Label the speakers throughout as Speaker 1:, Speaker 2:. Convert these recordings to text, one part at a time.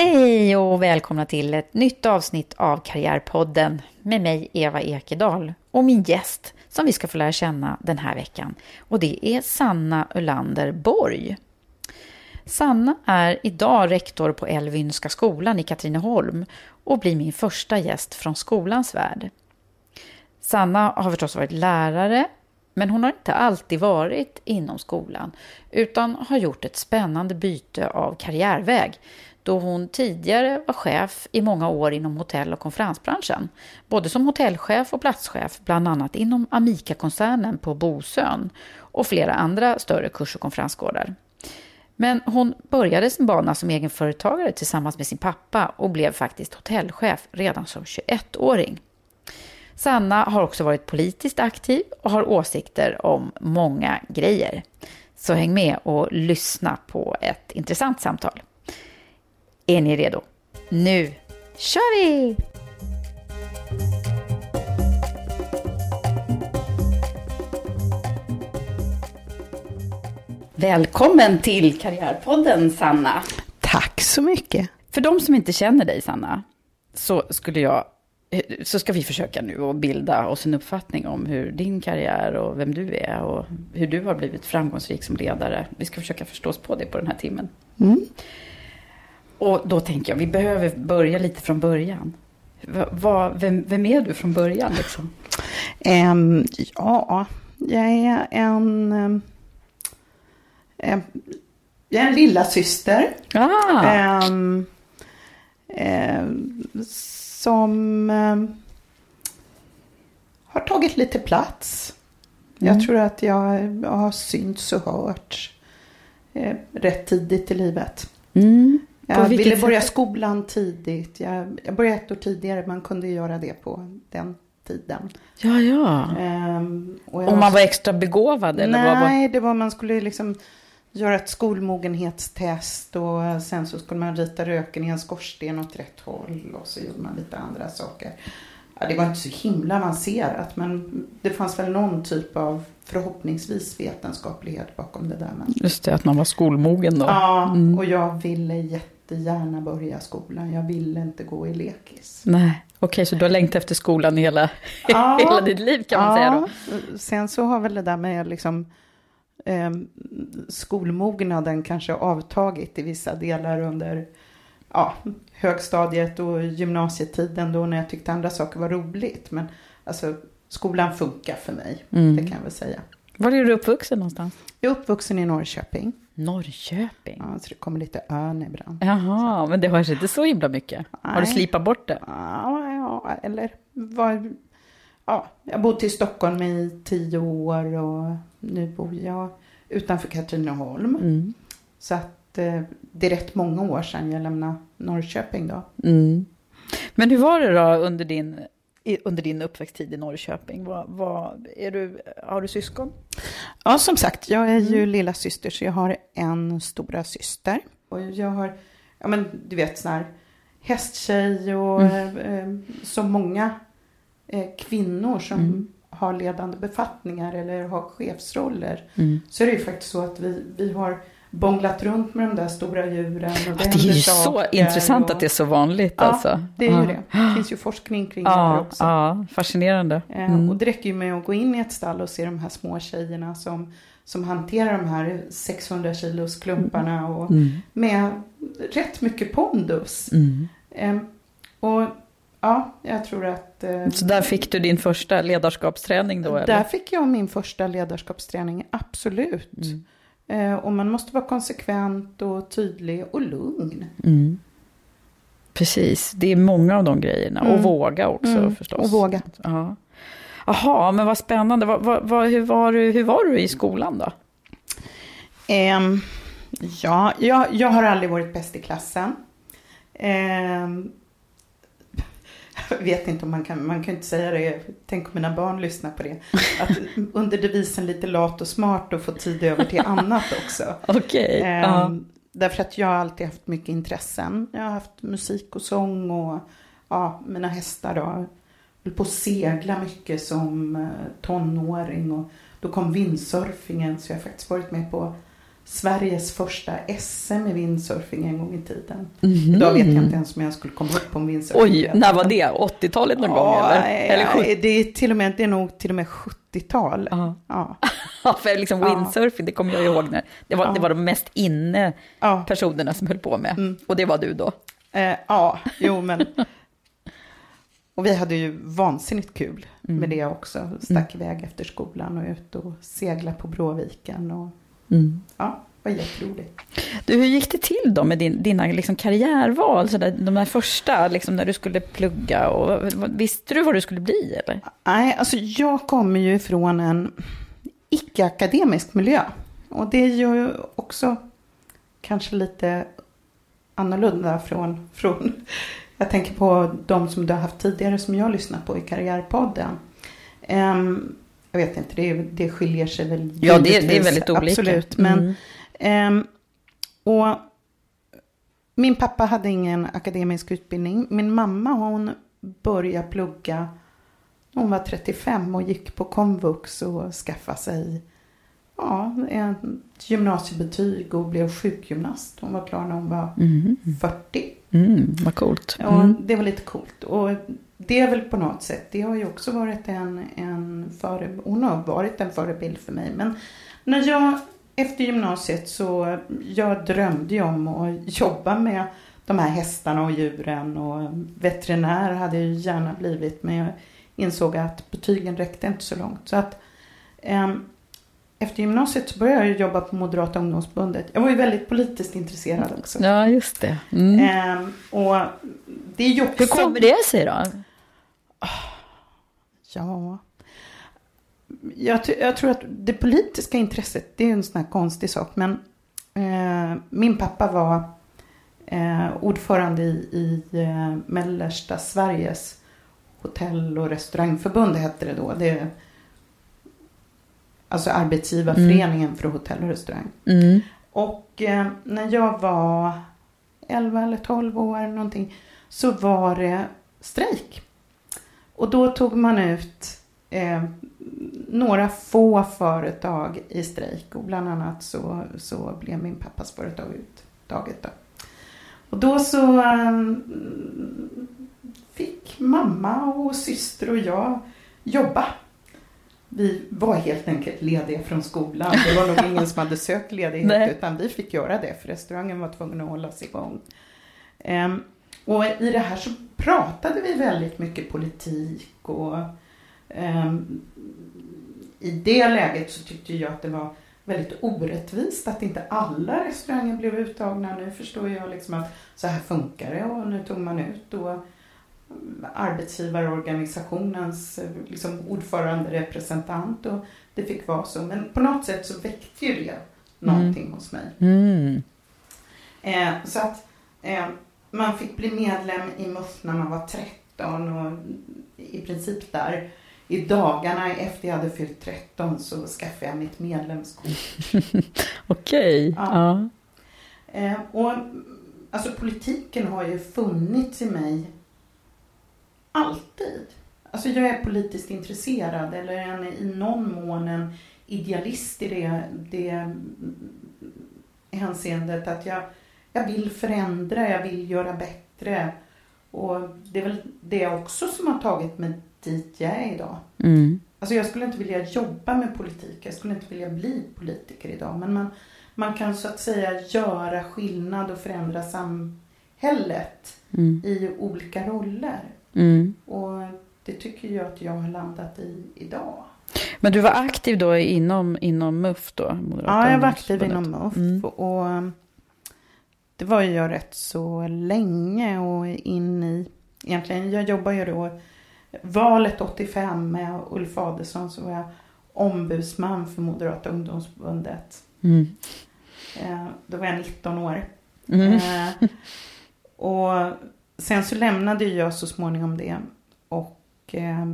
Speaker 1: Hej och välkomna till ett nytt avsnitt av Karriärpodden med mig Eva Ekedal och min gäst som vi ska få lära känna den här veckan. Och det är Sanna Ölander Borg. Sanna är idag rektor på Älvynska skolan i Katrineholm och blir min första gäst från skolans värld. Sanna har förstås varit lärare, men hon har inte alltid varit inom skolan utan har gjort ett spännande byte av karriärväg då hon tidigare var chef i många år inom hotell och konferensbranschen. Både som hotellchef och platschef, bland annat inom Amica-koncernen på Bosön och flera andra större kurs och konferensgårdar. Men hon började sin bana som egenföretagare tillsammans med sin pappa och blev faktiskt hotellchef redan som 21-åring. Sanna har också varit politiskt aktiv och har åsikter om många grejer. Så häng med och lyssna på ett intressant samtal. Är ni redo? Nu kör vi! Välkommen till Karriärpodden, Sanna.
Speaker 2: Tack så mycket.
Speaker 1: För de som inte känner dig, Sanna, så skulle jag så ska vi försöka nu att bilda oss en uppfattning om hur din karriär och vem du är och hur du har blivit framgångsrik som ledare. Vi ska försöka förstå oss på det på den här timmen.
Speaker 2: Mm.
Speaker 1: Och då tänker jag, vi behöver börja lite från början. Va, vem, vem är du från början liksom?
Speaker 2: Um, ja, jag är en... Um, jag är en lilla syster.
Speaker 1: Ah.
Speaker 2: Um, som har tagit lite plats.
Speaker 1: Mm.
Speaker 2: Jag tror att jag har synts och hört eh, rätt tidigt i livet.
Speaker 1: Mm.
Speaker 2: Jag ville
Speaker 1: sätt?
Speaker 2: börja skolan tidigt. Jag, jag började ett år tidigare. Man kunde göra det på den tiden.
Speaker 1: Ja, ja.
Speaker 2: Ehm, och
Speaker 1: Om man var extra begåvad eller vad var...
Speaker 2: Nej, det var man skulle liksom göra ett skolmogenhetstest och sen så skulle man rita röken i en skorsten åt rätt håll och så gjorde man lite andra saker. Ja, det var inte så himla avancerat men det fanns väl någon typ av förhoppningsvis vetenskaplighet bakom det där. Men...
Speaker 1: Just det, att man var skolmogen då.
Speaker 2: Ja,
Speaker 1: Mm.
Speaker 2: och jag ville jättegärna börja skolan. Jag ville inte gå i lekis.
Speaker 1: Nej, okej, så du har längtat efter skolan hela,
Speaker 2: Ja.
Speaker 1: hela ditt liv kan man säga då.
Speaker 2: Sen så har väl det där med liksom eh, skolmognaden kanske avtagit i vissa delar under ja, högstadiet och gymnasietiden då när jag tyckte andra saker var roligt. Men alltså skolan funkar för mig,
Speaker 1: Mm.
Speaker 2: det kan jag väl säga.
Speaker 1: Var är du uppvuxen någonstans?
Speaker 2: Jag är uppvuxen i Norrköping,
Speaker 1: Norrköping.
Speaker 2: ja, så det kommer lite ön ibland.
Speaker 1: Jaha, men det hörs inte så himla mycket. Har du
Speaker 2: Nej.
Speaker 1: slipat bort det?
Speaker 2: Ja, ja eller vad, ja, jag bott i Stockholm i tio år och nu bor jag utanför Katrineholm.
Speaker 1: Mm.
Speaker 2: Så att eh, det är rätt många år sedan jag lämnade Norrköping då.
Speaker 1: Mm. Men hur var det då under din, under din uppväxttid i Norrköping? Vad, vad, är du, har du syskon?
Speaker 2: Ja, som sagt, jag är ju lilla syster så jag har en stora syster. Och jag har, ja men du vet sån här hästtjej och eh, så många eh, kvinnor som har ledande befattningar eller har chefsroller. Så är det ju faktiskt så att vi, vi har bånglat runt med de där stora djuren. Och
Speaker 1: det är ju så intressant
Speaker 2: och-
Speaker 1: att det är så vanligt
Speaker 2: Ja,
Speaker 1: alltså.
Speaker 2: det är
Speaker 1: ja.
Speaker 2: ju det. Det finns ju forskning kring det här
Speaker 1: Ja,
Speaker 2: också.
Speaker 1: ja, fascinerande.
Speaker 2: Eh,
Speaker 1: Mm.
Speaker 2: Och det räcker ju med att gå in i ett stall och se de här små tjejerna som, som hanterar de här 600 kilos klumparna och
Speaker 1: Mm.
Speaker 2: med rätt mycket pondus.
Speaker 1: Mm.
Speaker 2: Eh, och ja, jag tror att eh,
Speaker 1: Så där fick du din första ledarskapsträning då?
Speaker 2: där
Speaker 1: Eller?
Speaker 2: fick jag min första ledarskapsträning, absolut.
Speaker 1: Mm.
Speaker 2: Eh, och man måste vara konsekvent och tydlig och lugn.
Speaker 1: Mm. Precis, det är många av de grejerna. Och
Speaker 2: Mm.
Speaker 1: våga också
Speaker 2: Mm,
Speaker 1: förstås.
Speaker 2: och våga.
Speaker 1: Ja. Jaha, men vad spännande. Vad, vad, vad, hur, var du, hur var du i skolan då?
Speaker 2: Ehm, ja, jag, jag har aldrig varit bäst i klassen. Ehm, jag vet inte om man kan, man kan inte säga det, tänk om mina barn lyssnar på det. Att under devisen lite lat och smart och få tid över till annat också.
Speaker 1: Okej.
Speaker 2: Ehm,
Speaker 1: ja.
Speaker 2: Därför att jag har alltid haft mycket intressen. Jag har haft musik och sång och ja, mina hästar då. Höll på att segla mycket som eh, tonåring och då kom windsurfingen så jag har faktiskt varit med på Sveriges första SM i windsurfing en gång i tiden. Idag vet jag inte ens om jag skulle komma upp på en windsurfing.
Speaker 1: Oj, när var det? 80-talet någon gång eller? eller 70?
Speaker 2: det, är till och med, det är nog till och med 70-tal.
Speaker 1: Ja.
Speaker 2: Ja.
Speaker 1: Ja, för liksom
Speaker 2: Ja.
Speaker 1: windsurfing, det kommer jag ihåg när. Det var,
Speaker 2: Ja.
Speaker 1: det var de mest inne
Speaker 2: Ja.
Speaker 1: personerna som höll på med.
Speaker 2: Mm.
Speaker 1: Och det var du då?
Speaker 2: Eh, ja, jo men. Och vi hade ju vansinnigt kul
Speaker 1: Mm.
Speaker 2: med det också. Stack iväg efter skolan och ut och segla på Bråviken. Och,
Speaker 1: Mm.
Speaker 2: ja, det var jätteroligt.
Speaker 1: Du, hur gick det till då med din, dina liksom karriärval? Så där, de där första, liksom när du skulle plugga. Och, visste du vad du skulle bli? Eller?
Speaker 2: Nej, alltså jag kommer ju från en icke-akademisk miljö. Och det är ju också kanske lite annorlunda från, från jag tänker på de som du har haft tidigare som jag lyssnat på i Karriärpodden. Ehm, jag vet inte, det, det skiljer sig väl
Speaker 1: Ja, det, det är väldigt olika.
Speaker 2: Absolut, men
Speaker 1: Mm.
Speaker 2: Ehm, och min pappa hade ingen akademisk utbildning. Min mamma hon började plugga hon var 35 och gick på komvux och skaffade sig ja, ett gymnasiebetyg och blev sjukgymnast. Hon var klar när hon var
Speaker 1: Mm.
Speaker 2: 40.
Speaker 1: Mm, vad coolt.
Speaker 2: Och
Speaker 1: Mm.
Speaker 2: det var lite coolt. Och det är väl på något sätt, det har ju också varit en, en före, hon har varit en förebild för mig. Men när jag efter gymnasiet så, jag drömde ju om att jobba med de här hästarna och djuren och veterinär hade jag ju gärna blivit men jag insåg att betygen räckte inte så långt. Så att ehm, efter gymnasiet så började jag jobba på Moderata ungdomsförbundet. Jag var ju väldigt politiskt intresserad också.
Speaker 1: Ja, just det. Mm.
Speaker 2: Ehm, och det är ju också...
Speaker 1: Hur kommer det sig då?
Speaker 2: Ja. Jag, jag tror att det politiska intresset, det är en sån här konstig sak. Men eh, min pappa var eh, ordförande i, i eh, mellersta Sveriges hotell och restaurangförbund hette det då. Det, alltså arbetsgivarföreningen för hotell och restaurang.
Speaker 1: Mm.
Speaker 2: Och eh, när jag var 11 eller 12 år någonting så var det strejk. Och då tog man ut eh, några få företag i strejk och bland annat så, så blev min pappas företag uttaget. Då. Och då så eh, fick mamma och syster och jag jobba. Vi var helt enkelt lediga från skolan. Det var nog ingen som hade sökt ledighet
Speaker 1: Nej.
Speaker 2: utan vi fick göra det för restaurangen var tvungen att hållas igång. Ehm, och i det här så pratade vi väldigt mycket politik och ehm, i det läget så tyckte jag att det var väldigt orättvist att inte alla restauranger blev uttagna. Nu förstår jag liksom att så här funkar det och nu tog man ut då arbetsgivarorganisationens eh, liksom, ordförande representant och det fick vara så. Men på något sätt så väckte ju det någonting mm. hos mig.
Speaker 1: Mm.
Speaker 2: Eh, så att eh, man fick bli medlem i MUF när man var 13 och i princip där i dagarna efter jag hade fyllt 13 så skaffade jag mitt medlemskort.
Speaker 1: Okej. Okay. Ja.
Speaker 2: ja. Eh, och alltså politiken har ju funnits i mig alltid. Alltså jag är politiskt intresserad eller en, i någon mån en idealist i det, det hänseendet att jag, jag vill förändra, jag vill göra bättre. Och det är väl det också som har tagit mig dit jag är idag.
Speaker 1: Mm.
Speaker 2: Alltså jag skulle inte vilja jobba med politik, jag skulle inte vilja bli politiker idag. Men man, man kan så att säga göra skillnad och förändra samhället mm. i olika roller.
Speaker 1: Mm.
Speaker 2: Och det tycker jag att jag har landat i idag.
Speaker 1: Men du var aktiv då inom, inom MUF då?
Speaker 2: Moderata ja, jag var aktiv inom MUF. Mm. Och det var ju jag rätt så länge och in i, egentligen, jag jobbar ju då, valet 85 med Ulf Adelsohn så var jag ombudsman för Moderata ungdomsförbundet.
Speaker 1: Mm.
Speaker 2: Eh, då var jag 19 år.
Speaker 1: Mm.
Speaker 2: Eh, och sen så lämnade jag så småningom det. Och eh,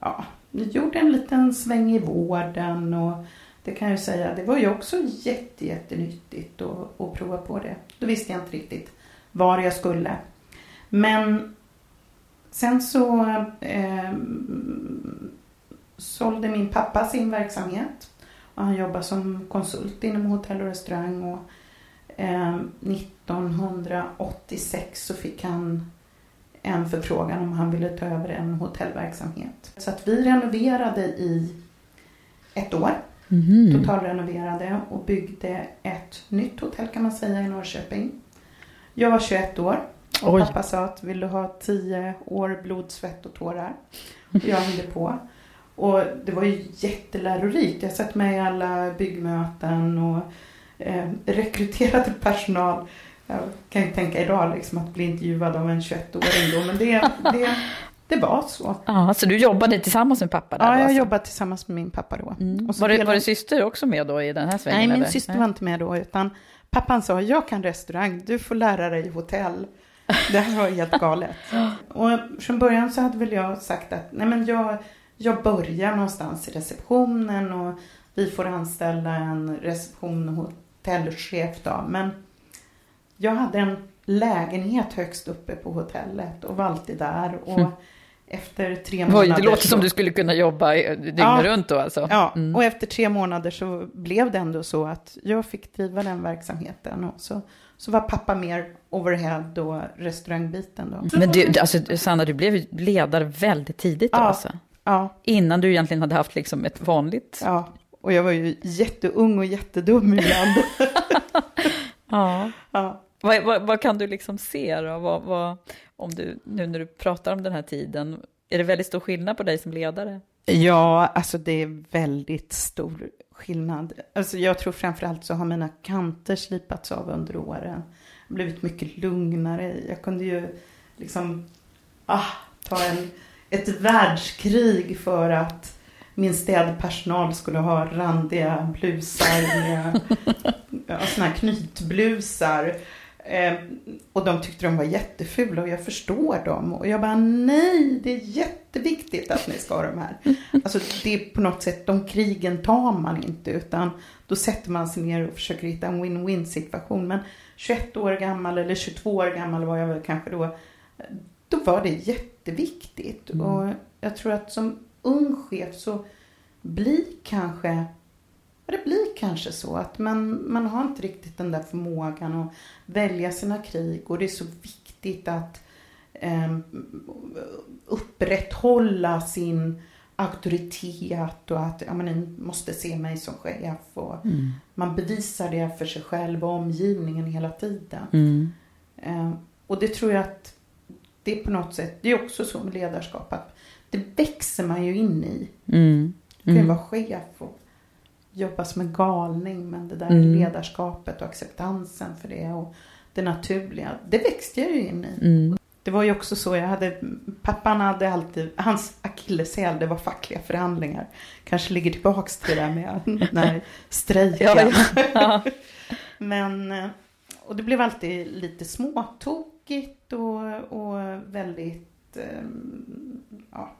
Speaker 2: ja, gjorde en liten sväng i vården. Och det kan jag säga, det var ju också jätte, jättenyttigt att, att prova på det. Då visste jag inte riktigt var jag skulle. Men sen så eh, sålde min pappa sin verksamhet. Och han jobbade som konsult inom hotell och restaurang. Och, eh, 1986 så fick han en förfrågan om han ville ta över en hotellverksamhet. Så att vi renoverade i ett år.
Speaker 1: Mm.
Speaker 2: Totalrenoverade och byggde ett nytt hotell kan man säga i Norrköping. Jag var 21 år och Oj. pappa sa att vill du ha 10 år blod, svett och tårar? Och jag hängde på. Och det var ju jättelärorikt. Jag satt med i alla byggmöten och eh, rekryterade personal jag kan ju tänka idag liksom att bli intervjuad av en 21-åring då, men det, det, det var så.
Speaker 1: Ja, så du jobbade tillsammans med pappa? Där
Speaker 2: ja,
Speaker 1: jag
Speaker 2: alltså. jobbade tillsammans med min pappa då.
Speaker 1: Mm. var, det, var det syster också med då i den här svängen?
Speaker 2: Nej, min
Speaker 1: eller?
Speaker 2: syster var inte med då, utan pappan sa, jag kan restaurang, du får lära dig hotell. Det här var helt galet. Och från början så hade väl jag sagt att, nej men jag, jag börjar någonstans i receptionen och vi får anställa en reception och hotellchef då, men jag hade en lägenhet högst uppe på hotellet och var alltid där. Och mm. Efter tre månader...
Speaker 1: Det låter så... som du skulle kunna jobba dygnet ja, runt då alltså.
Speaker 2: Ja, mm. och efter tre månader så blev det ändå så att jag fick driva den verksamheten. Och så, så var pappa mer overhead och restaurangbiten då.
Speaker 1: Men du, alltså, Sanna, du blev ledare väldigt tidigt då
Speaker 2: ja,
Speaker 1: alltså?
Speaker 2: Ja.
Speaker 1: Innan du egentligen hade haft liksom ett vanligt...
Speaker 2: Ja, och jag var ju jätteung och jättedum ibland.
Speaker 1: ja.
Speaker 2: ja.
Speaker 1: Vad, vad, vad, kan du liksom se då? Vad, vad, om du, nu när du pratar om den här tiden, är det väldigt stor skillnad på dig som ledare?
Speaker 2: Ja, alltså det är väldigt stor skillnad. Alltså jag tror framförallt så har mina kanter slipats av under åren. Jag har blivit mycket lugnare. Jag kunde ju liksom ah, ta en, ett världskrig för att min städpersonal skulle ha randiga blusar med sådana här knytblusar. Eh, och de tyckte de var jättefula och jag förstår dem. Och jag bara, nej, det är jätteviktigt att ni ska ha de här. Alltså det är på något sätt, de krigen tar man inte utan då sätter man sig ner och försöker hitta en win-win situation. Men 21 år gammal eller 22 år gammal var jag väl kanske då. Då var det jätteviktigt. Mm. Och jag tror att som ung chef så blir kanske det blir kanske så att man, man har inte riktigt den där förmågan att välja sina krig och det är så viktigt att eh, upprätthålla sin auktoritet och att ja, men, ni måste se mig som chef. Och mm. Man bevisar det för sig själv och omgivningen hela tiden.
Speaker 1: Mm.
Speaker 2: Eh, och det tror jag att det är på något sätt, det är också så med ledarskap att det växer man ju in i.
Speaker 1: Mm.
Speaker 2: Du kan ju mm. vara chef och jobba som en galning men det där mm. ledarskapet och acceptansen för det och det naturliga, det växte jag ju in i.
Speaker 1: Mm.
Speaker 2: det var ju också så, jag hade, pappan hade alltid, hans akilleshäl det var fackliga förhandlingar. Kanske ligger tillbaks till det där med den här strejken.
Speaker 1: Ja, ja.
Speaker 2: Men, eh, och det blev alltid lite småtokigt och, och väldigt, eh, ja.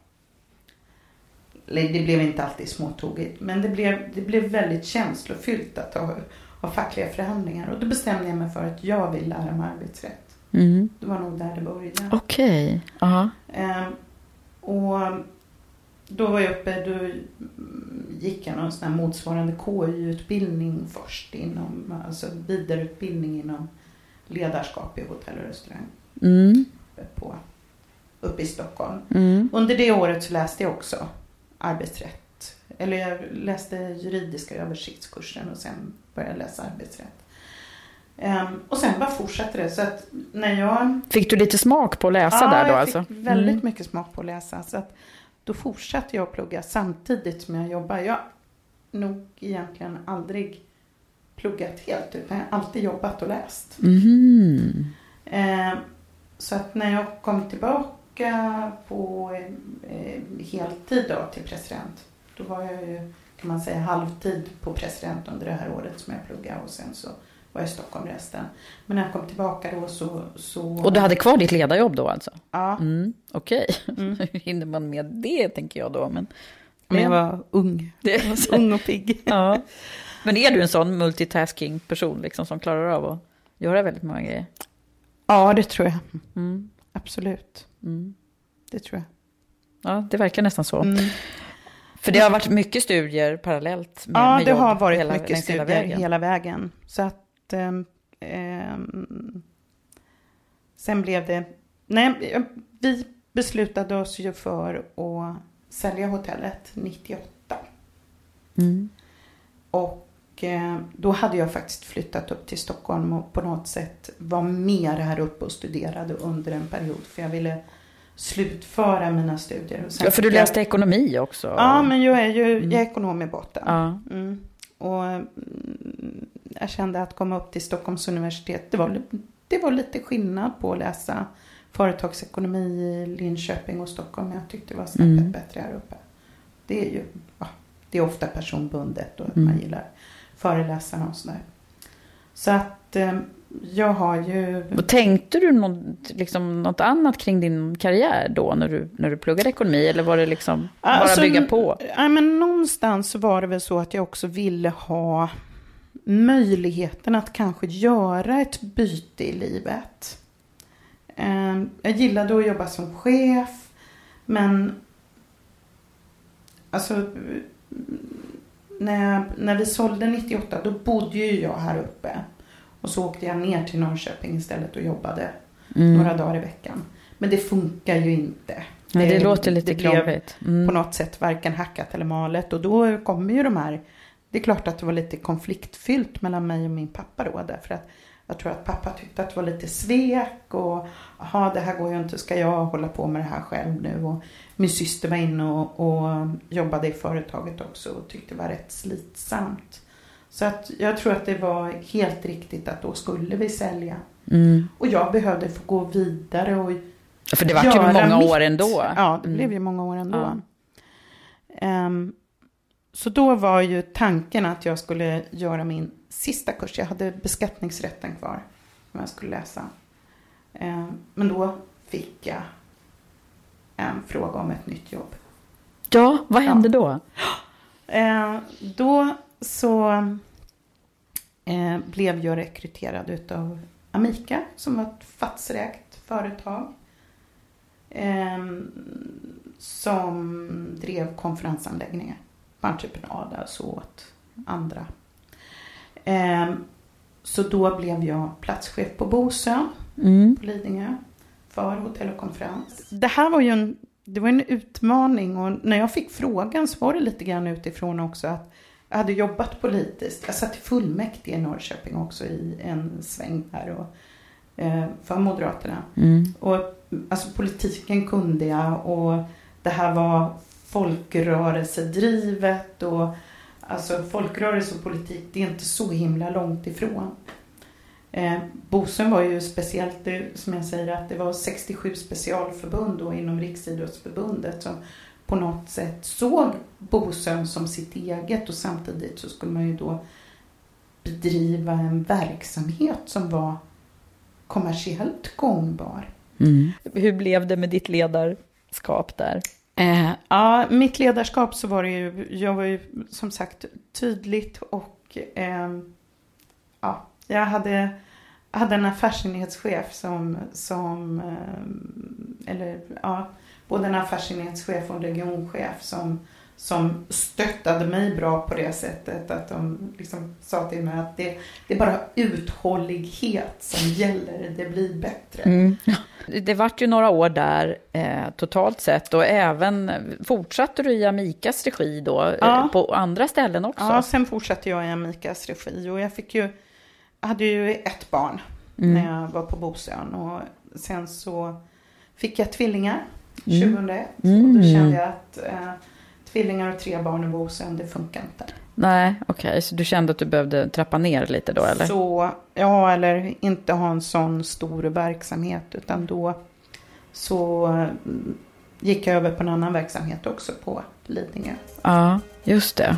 Speaker 2: Det blev inte alltid småtokigt, men det blev, det blev väldigt känslofyllt att ha, ha fackliga förhandlingar. Och då bestämde jag mig för att jag vill lära mig arbetsrätt.
Speaker 1: Mm.
Speaker 2: Det var nog där det började.
Speaker 1: Okej. Ja.
Speaker 2: Eh, och då var jag uppe, då gick jag någon sån här motsvarande KY-utbildning först inom, alltså vidareutbildning inom ledarskap i hotell och restaurang
Speaker 1: Mm.
Speaker 2: på, uppe i Stockholm.
Speaker 1: Mm.
Speaker 2: Under det året så läste jag också arbetsrätt. Eller jag läste juridiska översiktskursen och sen började läsa arbetsrätt. Ehm, och sen bara fortsatte det. Så att när jag
Speaker 1: Fick du lite smak på att läsa
Speaker 2: ja,
Speaker 1: där då
Speaker 2: jag
Speaker 1: alltså?
Speaker 2: fick väldigt
Speaker 1: Mm.
Speaker 2: mycket smak på att läsa. Så att då fortsatte jag att plugga samtidigt som jag jobbade. Jag har nog egentligen aldrig pluggat helt utan jag har alltid jobbat och läst. Eh, så att när jag kom tillbaka på eh, heltid då till president. Då var jag ju kan man säga halvtid på president under det här året som jag pluggade och sen så var jag i Stockholm resten. Men när jag kom tillbaka då så... så
Speaker 1: Och du hade kvar ditt ledarjobb då alltså?
Speaker 2: Ja.
Speaker 1: Mm. Okej.
Speaker 2: Mm.
Speaker 1: Hur hinner man med det tänker jag då? Men,
Speaker 2: Men jag var ung.
Speaker 1: Det-
Speaker 2: Jag var ung och pigg.
Speaker 1: ja. Men är du en sån multitasking person liksom, som klarar av att göra väldigt många grejer?
Speaker 2: Ja, det tror jag.
Speaker 1: Mm.
Speaker 2: Absolut.
Speaker 1: Mm.
Speaker 2: Det tror
Speaker 1: Ja, det verkar nästan så.
Speaker 2: jag. Mm.
Speaker 1: För det har varit mycket studier parallellt med,
Speaker 2: Ja,
Speaker 1: med
Speaker 2: det
Speaker 1: jobb
Speaker 2: har varit
Speaker 1: hela,
Speaker 2: mycket
Speaker 1: längs hela
Speaker 2: studier
Speaker 1: vägen.
Speaker 2: hela vägen. Så att... ehm, ehm, sen blev det... Nej, vi beslutade oss ju för att sälja hotellet 98.
Speaker 1: Mm.
Speaker 2: Och eh, då hade jag faktiskt flyttat upp till Stockholm och på något sätt var mer här uppe och studerade under en period. För jag ville slutföra mina studier.
Speaker 1: Ja, för du
Speaker 2: fick jag-
Speaker 1: läste ekonomi också.
Speaker 2: Ja, men jag är ju
Speaker 1: Mm.
Speaker 2: jag är ekonom i botten.
Speaker 1: Ja.
Speaker 2: Mm. Och mm, jag kände att komma upp till Stockholms universitet, det var, det var lite skillnad på att läsa företagsekonomi i Linköping och Stockholm. Jag tyckte det var snäppet
Speaker 1: Mm.
Speaker 2: bättre här uppe. Det är ju det är ofta personbundet och att
Speaker 1: Mm.
Speaker 2: man gillar föreläsarna och sådär. Så att eh, jag har ju...
Speaker 1: Och tänkte du något, liksom, något annat kring din karriär då när du, när du pluggade ekonomi? Eller var det liksom bara
Speaker 2: Alltså,
Speaker 1: bygga på?
Speaker 2: Ja, men någonstans var det väl så att jag också ville ha möjligheten att kanske göra ett byte i livet. Eh, Jag gillade att jobba som chef, men alltså när, jag, när vi sålde 98 då bodde ju jag här uppe. Och så åkte jag ner till Norrköping istället och jobbade
Speaker 1: Mm.
Speaker 2: några dagar i veckan. Men det funkar ju inte.
Speaker 1: Nej, det, låter lite
Speaker 2: det
Speaker 1: krångligt. Mm.
Speaker 2: På något sätt varken hackat eller malet. Och då kommer ju de här... Det är klart att det var lite konfliktfyllt mellan mig och min pappa då. Därför att jag tror att pappa tyckte att det var lite svek. Och jaha, det här går ju inte. Ska jag hålla på med det här själv nu? Och min syster var inne och, och jobbade i företaget också. Och tyckte det var rätt slitsamt. Så att jag tror att det var helt riktigt att då skulle vi sälja.
Speaker 1: Mm.
Speaker 2: Och jag behövde få gå vidare och
Speaker 1: För det var ju många
Speaker 2: mitt.
Speaker 1: år ändå.
Speaker 2: Ja, det
Speaker 1: Mm.
Speaker 2: blev ju många år ändå.
Speaker 1: Ja.
Speaker 2: Ehm, så då var ju tanken att jag skulle göra min sista kurs. Jag hade beskattningsrätten kvar som jag skulle läsa. Ehm, men då fick jag en fråga om ett nytt jobb.
Speaker 1: Ja, vad hände
Speaker 2: Ja.
Speaker 1: då?
Speaker 2: Eh, då så eh, blev jag rekryterad utav Amica som var ett fatsägt företag. Eh, som drev konferensanläggningar på entreprenad, alltså åt andra. Eh, så då blev jag platschef på Bosön
Speaker 1: Mm.
Speaker 2: på Lidingö för hotell och konferens. Det här var ju en, det var en utmaning och när jag fick frågan så var det lite grann utifrån också att jag hade jobbat politiskt. Jag satt i fullmäktige i Norrköping också i en sväng här och, eh, för Moderaterna.
Speaker 1: Mm.
Speaker 2: Och alltså politiken kunde jag och det här var folkrörelsedrivet och alltså folkrörelse och politik det är inte så himla långt ifrån. Eh, Bosön var ju speciellt, det, som jag säger, att det var 67 specialförbund då inom Riksidrottsförbundet som på något sätt såg Bosön som sitt eget och samtidigt så skulle man ju då bedriva en verksamhet som var kommersiellt gångbar.
Speaker 1: Mm. Hur blev det med ditt ledarskap där?
Speaker 2: Eh, ja, mitt ledarskap så var det ju, jag var ju som sagt tydligt och eh, ja, jag hade, hade en affärsenhetschef som, som eh, eller ja, både en affärsenhetschef och en regionchef som som stöttade mig bra på det sättet att de liksom sa till mig att det, det är bara uthållighet som gäller, det blir bättre. Mm.
Speaker 1: Det vart ju några år där eh, totalt sett och även fortsatte du i Amikas regi då eh, ja. på andra ställen också?
Speaker 2: Ja, sen fortsatte jag i Amikas regi och jag fick ju, hade ju ett barn mm. när jag var på Bosön och sen så fick jag tvillingar 2001 mm. och då kände jag att eh, tvillingar och tre barn i Bosön, det funkar inte.
Speaker 1: Nej, okej, okay. så du kände att du behövde trappa ner lite då eller?
Speaker 2: Så, ja, eller inte ha en sån stor verksamhet utan då så mm, gick jag över på en annan verksamhet också på Lidingö.
Speaker 1: Ja, just det.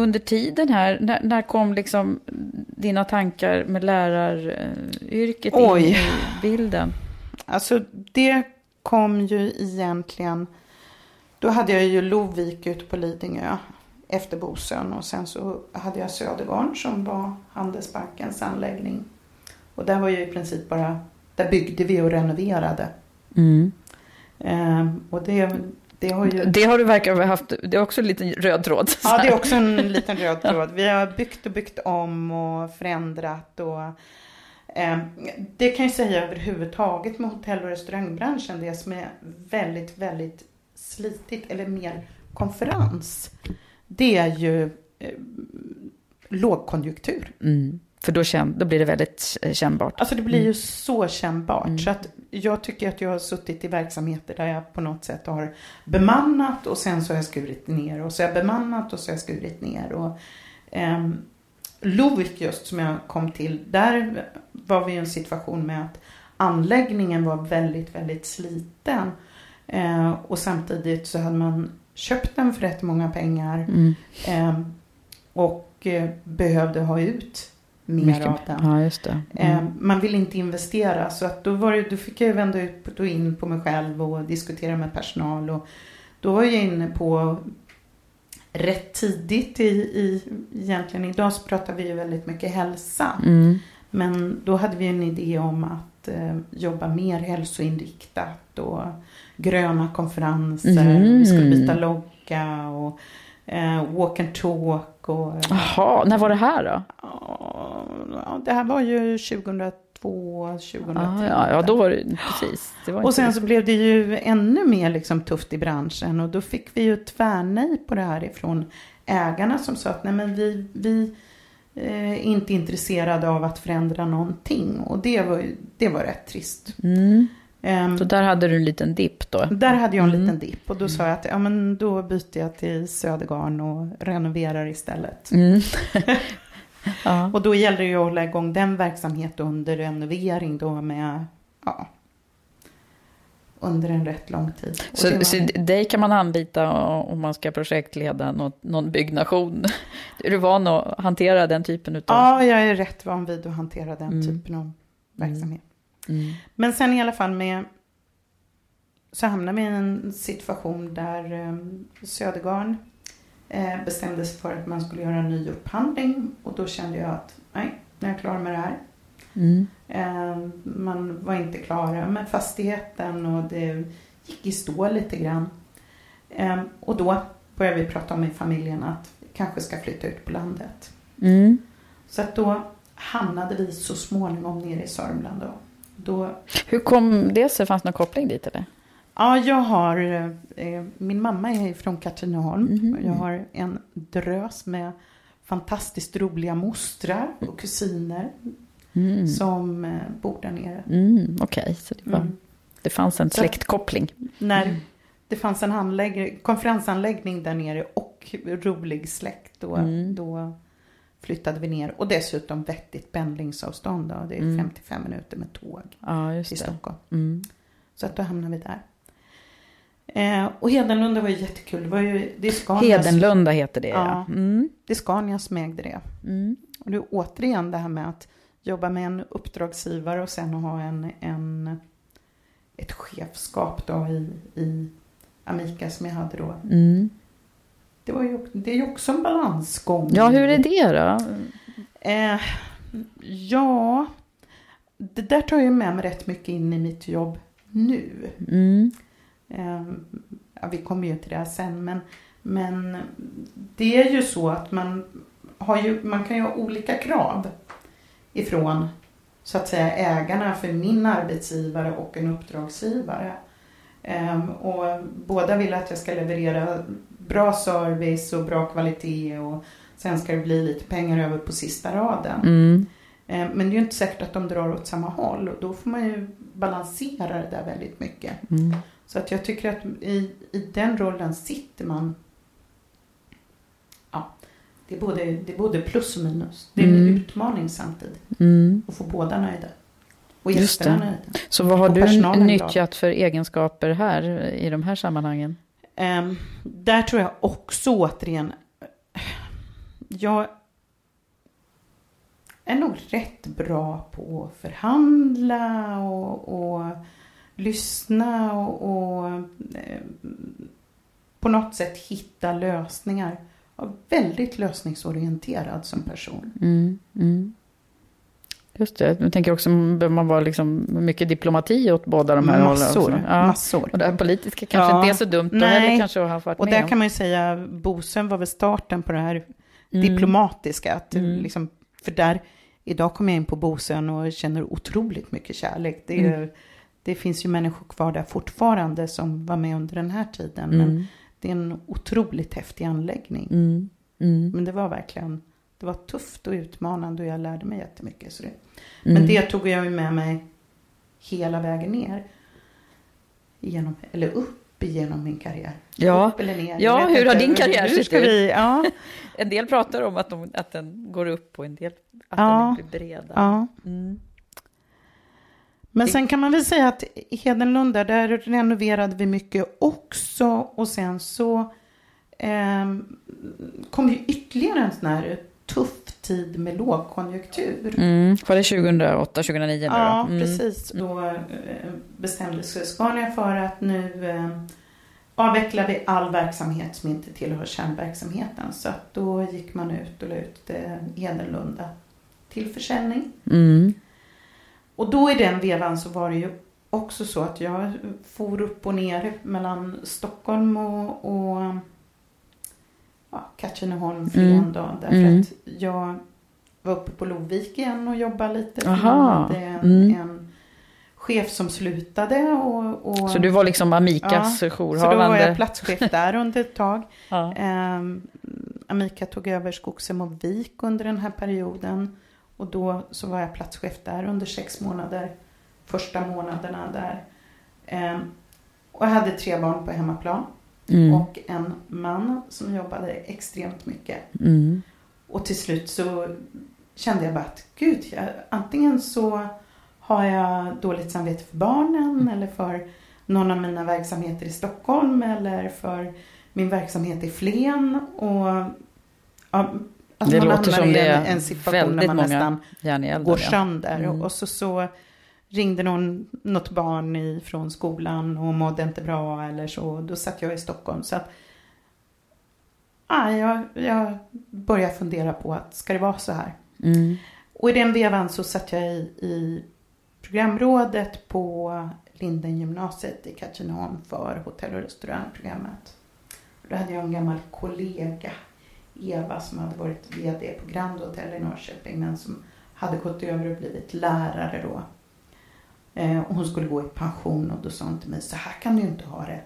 Speaker 1: Under tiden här, när, när kom liksom dina tankar med läraryrket Oj. in i bilden?
Speaker 2: Alltså det kom ju egentligen, då hade jag ju Lovik ute på Lidingö efter Bosön och sen så hade jag Södergarn som var Handelsbankens anläggning. Och där var ju i princip bara, där byggde vi och renoverade. Mm. Ehm, och det,
Speaker 1: det har, ju... det har du verkar ha haft, det är också en liten röd tråd.
Speaker 2: Ja, det är också en liten röd tråd. Vi har byggt och byggt om och förändrat och eh, det kan jag säga överhuvudtaget med hotell och restaurangbranschen, det som är väldigt, väldigt slitigt eller mer konferens, det är ju eh, lågkonjunktur.
Speaker 1: Mm. För då, känn, då blir det väldigt kännbart.
Speaker 2: Alltså det blir ju mm. så kännbart. Mm. Så att jag tycker att jag har suttit i verksamheter där jag på något sätt har bemannat och sen så har jag skurit ner och så har jag bemannat och så har jag skurit ner. Och, eh, Lovik just som jag kom till, där var vi i en situation med att anläggningen var väldigt, väldigt sliten. Eh, och samtidigt så hade man köpt den för rätt många pengar. Mm. Eh, och eh, behövde ha ut mer Mycket. av den.
Speaker 1: Ja, just det.
Speaker 2: Eh, mm. man vill inte investera så att då, var det, då fick jag vända ut och in på mig själv och diskutera med personal. Och då var jag inne på rätt tidigt i, i egentligen idag så pratar vi ju väldigt mycket hälsa. Mm. Men då hade vi en idé om att eh, jobba mer hälsoinriktat och gröna konferenser. Mm. Vi skulle byta logga och eh, walk and talk. Och,
Speaker 1: Jaha, när var det här då?
Speaker 2: Ja, det här var ju 2002, 2010. Ah,
Speaker 1: ja, ja, då var det precis. Det var
Speaker 2: och sen så blev det ju ännu mer liksom tufft i branschen och då fick vi ju tvärnej på det här ifrån ägarna som sa att nej men vi, vi är eh, inte intresserade av att förändra någonting och det var, det var rätt trist.
Speaker 1: Mm. Um, så där hade du en liten dipp då?
Speaker 2: Där hade jag en mm. liten dipp och då sa jag att ja, men då byter jag till Södergarn och renoverar istället. Mm. ja. Och då gällde det ju att hålla igång den verksamheten under renovering då med, ja, under en rätt lång tid.
Speaker 1: Så, var... så dig kan man anlita om man ska projektleda något, någon byggnation? Är du van att hantera den typen av?
Speaker 2: Ja, jag är rätt van vid att hantera den mm. typen av verksamhet. Mm. Men sen i alla fall med så hamnade vi i en situation där eh, Södergarn eh, bestämde sig för att man skulle göra en ny upphandling och då kände jag att nej, nu är jag klar med det här. Mm. Eh, man var inte klara med fastigheten och det gick i stå lite grann. Eh, och då började vi prata om i familjen att vi kanske ska flytta ut på landet. Mm. Så att då hamnade vi så småningom nere i Sörmland. Då. Då...
Speaker 1: Hur kom det sig? Fanns det någon koppling dit eller?
Speaker 2: Ja, jag har, eh, min mamma är från Katrineholm. Mm -hmm. Jag har en drös med fantastiskt roliga mostrar och kusiner mm. som eh, bor där nere.
Speaker 1: Mm, Okej, okay. så det, var, mm. det fanns en släktkoppling.
Speaker 2: När, det fanns en anlägg, konferensanläggning där nere och rolig släkt. Då,
Speaker 1: Mm.
Speaker 2: då flyttade vi ner. Och dessutom vettigt pendlingsavstånd. Då. Det är
Speaker 1: Mm.
Speaker 2: 55 minuter med tåg
Speaker 1: Ja,
Speaker 2: till. Stockholm.
Speaker 1: Mm.
Speaker 2: Så att då hamnade vi där. Eh, och Hedenlunda var ju jättekul. Det, var ju, det är Scanias,
Speaker 1: Hedenlunda heter det, ja.
Speaker 2: Ja.
Speaker 1: Mm.
Speaker 2: det är Scania som ägde det.
Speaker 1: Mm.
Speaker 2: Och det är återigen det här med att jobba med en uppdragsgivare och sen ha en, en, ett chefskap då i, i Amica som jag hade då.
Speaker 1: Mm.
Speaker 2: Det, var ju, det är ju också en balansgång.
Speaker 1: Ja, hur är det då?
Speaker 2: Eh, ja, det där tar jag med mig rätt mycket in i mitt jobb nu.
Speaker 1: Mm.
Speaker 2: Eh, ja, vi kommer ju till det här sen, men, men det är ju så att man, har ju, man kan ju ha olika krav ifrån så att säga ägarna för min arbetsgivare och en uppdragsgivare. Eh, och båda vill att jag ska leverera bra service och bra kvalitet och sen ska det bli lite pengar över på sista raden.
Speaker 1: Mm.
Speaker 2: Eh, Men det är ju inte säkert att de drar åt samma håll och då får man ju balansera det där väldigt mycket.
Speaker 1: Mm.
Speaker 2: Så att jag tycker att i, i den rollen sitter man Ja, det är både, det är både plus och minus. Det är en
Speaker 1: Mm.
Speaker 2: utmaning samtidigt
Speaker 1: Mm.
Speaker 2: att få båda nöjda. Och
Speaker 1: Just
Speaker 2: gästerna
Speaker 1: det.
Speaker 2: nöjda.
Speaker 1: Så vad har du nyttjat för egenskaper här i de här sammanhangen?
Speaker 2: Ehm, där tror jag också återigen, eh, jag är nog rätt bra på att förhandla och, och lyssna och, och eh, på något sätt hitta lösningar. Jag är väldigt lösningsorienterad som person.
Speaker 1: Mm. Mm. Just det, jag tänker också, behöver man vara liksom mycket diplomati åt båda de här hållen
Speaker 2: massor,
Speaker 1: också? Ja.
Speaker 2: massor.
Speaker 1: Och det här politiska kanske
Speaker 2: Ja.
Speaker 1: inte är så dumt, då
Speaker 2: Nej.
Speaker 1: heller kanske att ha varit
Speaker 2: Och där
Speaker 1: om.
Speaker 2: kan man ju säga, Bosön var väl starten på det här
Speaker 1: Mm.
Speaker 2: diplomatiska. Att
Speaker 1: Mm.
Speaker 2: liksom, för där, idag kommer jag in på Bosön och känner otroligt mycket kärlek. Det, är,
Speaker 1: Mm.
Speaker 2: det finns ju människor kvar där fortfarande som var med under den här tiden. Men
Speaker 1: Mm.
Speaker 2: det är en otroligt häftig anläggning.
Speaker 1: Mm. Mm.
Speaker 2: Men det var verkligen, det var tufft och utmanande och jag lärde mig jättemycket. Så det,
Speaker 1: Mm.
Speaker 2: Men det tog jag med mig hela vägen ner. Igenom, eller upp igenom min karriär.
Speaker 1: Ja.
Speaker 2: Upp eller ner.
Speaker 1: Ja, hur har din karriär sett ut?
Speaker 2: ja.
Speaker 1: En del pratar om att, de, att den går upp och en del att
Speaker 2: Ja.
Speaker 1: den blir bredare.
Speaker 2: ja.
Speaker 1: Mm.
Speaker 2: Men sen kan man väl säga att i Hedenlunda, där renoverade vi mycket också. Och sen så ehm, kom ju ytterligare en sån här tuff tid med lågkonjunktur.
Speaker 1: Mm. Var det 2008, 2009 nu
Speaker 2: Ja,
Speaker 1: då? Mm.
Speaker 2: precis. Då eh, bestämde sig Scania för att nu eh, avvecklar vi all verksamhet som inte tillhör kärnverksamheten. Så att då gick man ut och la ut eh, Hedenlunda till försäljning.
Speaker 1: Mm.
Speaker 2: Och då i den vevan så var det ju också så att jag for upp och ner mellan Stockholm och, och ja, Katrineholm, Flen
Speaker 1: Mm.
Speaker 2: då. Därför
Speaker 1: Mm.
Speaker 2: att jag var uppe på Lovik igen och jobbade lite. för
Speaker 1: Aha.
Speaker 2: jag hade en,
Speaker 1: Mm.
Speaker 2: en chef som slutade. Och, och,
Speaker 1: Så du var liksom Amikas
Speaker 2: så då
Speaker 1: jourhavande?
Speaker 2: var jag platschef där under ett tag.
Speaker 1: ja.
Speaker 2: Ehm, Amika tog över Skogshem och Vik under den här perioden. Och då så var jag platschef där under sex månader. Första månaderna där. Ehm, och jag hade tre barn på hemmaplan.
Speaker 1: Mm.
Speaker 2: Och en man som jobbade extremt mycket.
Speaker 1: Mm.
Speaker 2: Och till slut så kände jag bara att gud, jag, antingen så har jag dåligt samvete för barnen eller för någon av mina verksamheter i Stockholm eller för min verksamhet i Flen. Och, ja, att
Speaker 1: Det
Speaker 2: man
Speaker 1: låter som det
Speaker 2: en,
Speaker 1: är
Speaker 2: en situation
Speaker 1: väldigt
Speaker 2: där man
Speaker 1: många
Speaker 2: nästan går sönder.
Speaker 1: Mm.
Speaker 2: Och så, så ringde någon, något barn i, från skolan och mådde inte bra eller så. Då satt jag i Stockholm. Så att, ah, jag, jag började fundera på att ska det vara så här?
Speaker 1: Mm.
Speaker 2: Och i den vevan så satt jag i, i programrådet på Lindengymnasiet i Katrineholm för hotell och restaurangprogrammet. Då hade jag en gammal kollega, Eva, som hade varit VD på Grand Hotel i Norrköping men som hade gått över och blivit lärare då. Eh, och hon skulle gå i pension och då sa hon till mig, så här kan du inte ha det.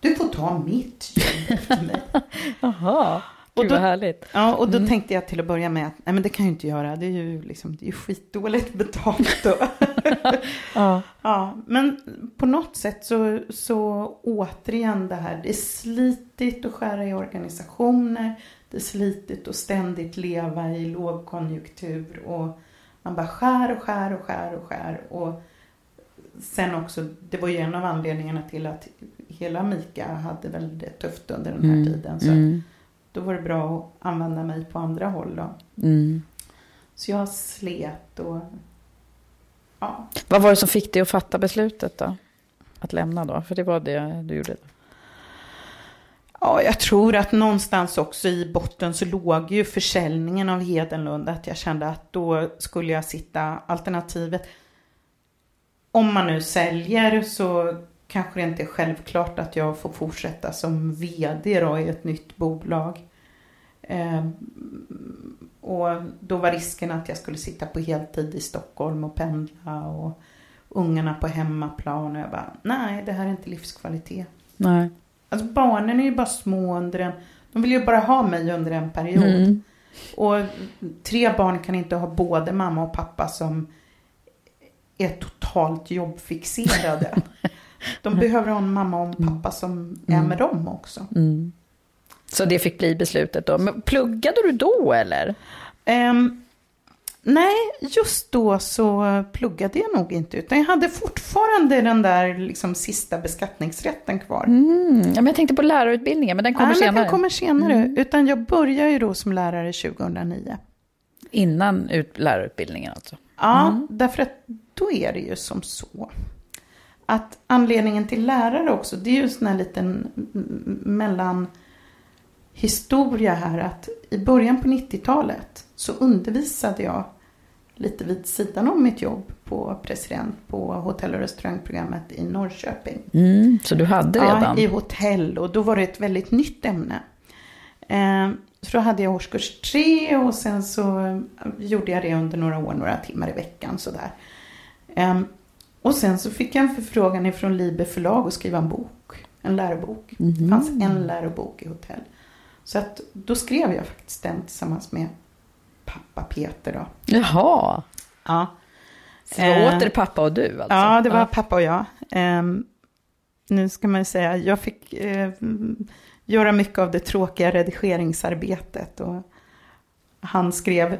Speaker 2: Du får ta mitt jobb efter mig.
Speaker 1: Jaha,
Speaker 2: Och då-
Speaker 1: härligt.
Speaker 2: Ja, och då
Speaker 1: Mm.
Speaker 2: tänkte jag till att börja med att nej men det kan jag inte göra. Det är ju, liksom, det är ju skitdåligt betalt. Och
Speaker 1: ja.
Speaker 2: Ja, men på något sätt så, så återigen det här, det är slitigt att skära i organisationer, det är slitigt att ständigt leva i lågkonjunktur och man bara skär och skär och skär och skär och sen också, det var ju en av anledningarna till att hela Mika hade väldigt tufft under den här
Speaker 1: Mm,
Speaker 2: tiden. Så
Speaker 1: mm,
Speaker 2: då var det bra att använda mig på andra håll då.
Speaker 1: mm.
Speaker 2: Så jag slet och ja,
Speaker 1: Vad var det som fick dig att fatta beslutet då? Att lämna då? För det var det du gjorde.
Speaker 2: Ja, jag tror att någonstans också i botten så låg ju försäljningen av Hedenlund. Att jag kände att då skulle jag sitta alternativet. Om man nu säljer så kanske det inte är självklart att jag får fortsätta som vd då i ett nytt bolag. Eh, och då var risken att jag skulle sitta på heltid i Stockholm och pendla och ungarna på hemmaplan. Och jag bara, nej det här är inte livskvalitet.
Speaker 1: Nej.
Speaker 2: Alltså barnen är ju bara små under en... De vill ju bara ha mig under en period.
Speaker 1: Mm.
Speaker 2: Och tre barn kan inte ha både mamma och pappa som är totalt jobbfixerade. De behöver ha en mamma och en pappa som är med dem också.
Speaker 1: Mm. Så det fick bli beslutet då. Men pluggade du då eller?
Speaker 2: Ehm, nej, just då så pluggade jag nog inte. Utan jag hade fortfarande den där liksom, sista beskattningsrätten kvar.
Speaker 1: Mm. Ja, men jag tänkte på lärarutbildningen, men den kommer
Speaker 2: Nej,
Speaker 1: senare.
Speaker 2: Den kommer senare. Utan jag började ju då som lärare 2009.
Speaker 1: Innan ut lärarutbildningen alltså.
Speaker 2: Ja, därför att då är det ju som så. Att anledningen till lärare också, det är ju sån här liten mm, mellan historia här. Att i början på 90-talet så undervisade jag lite vid sidan om mitt jobb på president på hotell och restaurangprogrammet i Norrköping.
Speaker 1: Mm. Så du hade redan?
Speaker 2: Ja, i hotell och då var det ett väldigt nytt ämne. Eh, så då hade jag årskurs tre och sen så eh, gjorde jag det under några år, några timmar i veckan sådär. Eh, och sen så fick jag en förfrågan ifrån Liber förlag att skriva en bok, en lärobok. Det fanns en lärobok i hotell. Så att då skrev jag faktiskt den tillsammans med pappa Peter då.
Speaker 1: Jaha.
Speaker 2: Ja.
Speaker 1: Så det var
Speaker 2: Eh,
Speaker 1: åter pappa och du alltså?
Speaker 2: Ja, det var pappa och jag. Ehm, nu ska man ju säga, jag fick eh, göra mycket av det tråkiga redigeringsarbetet. Och han skrev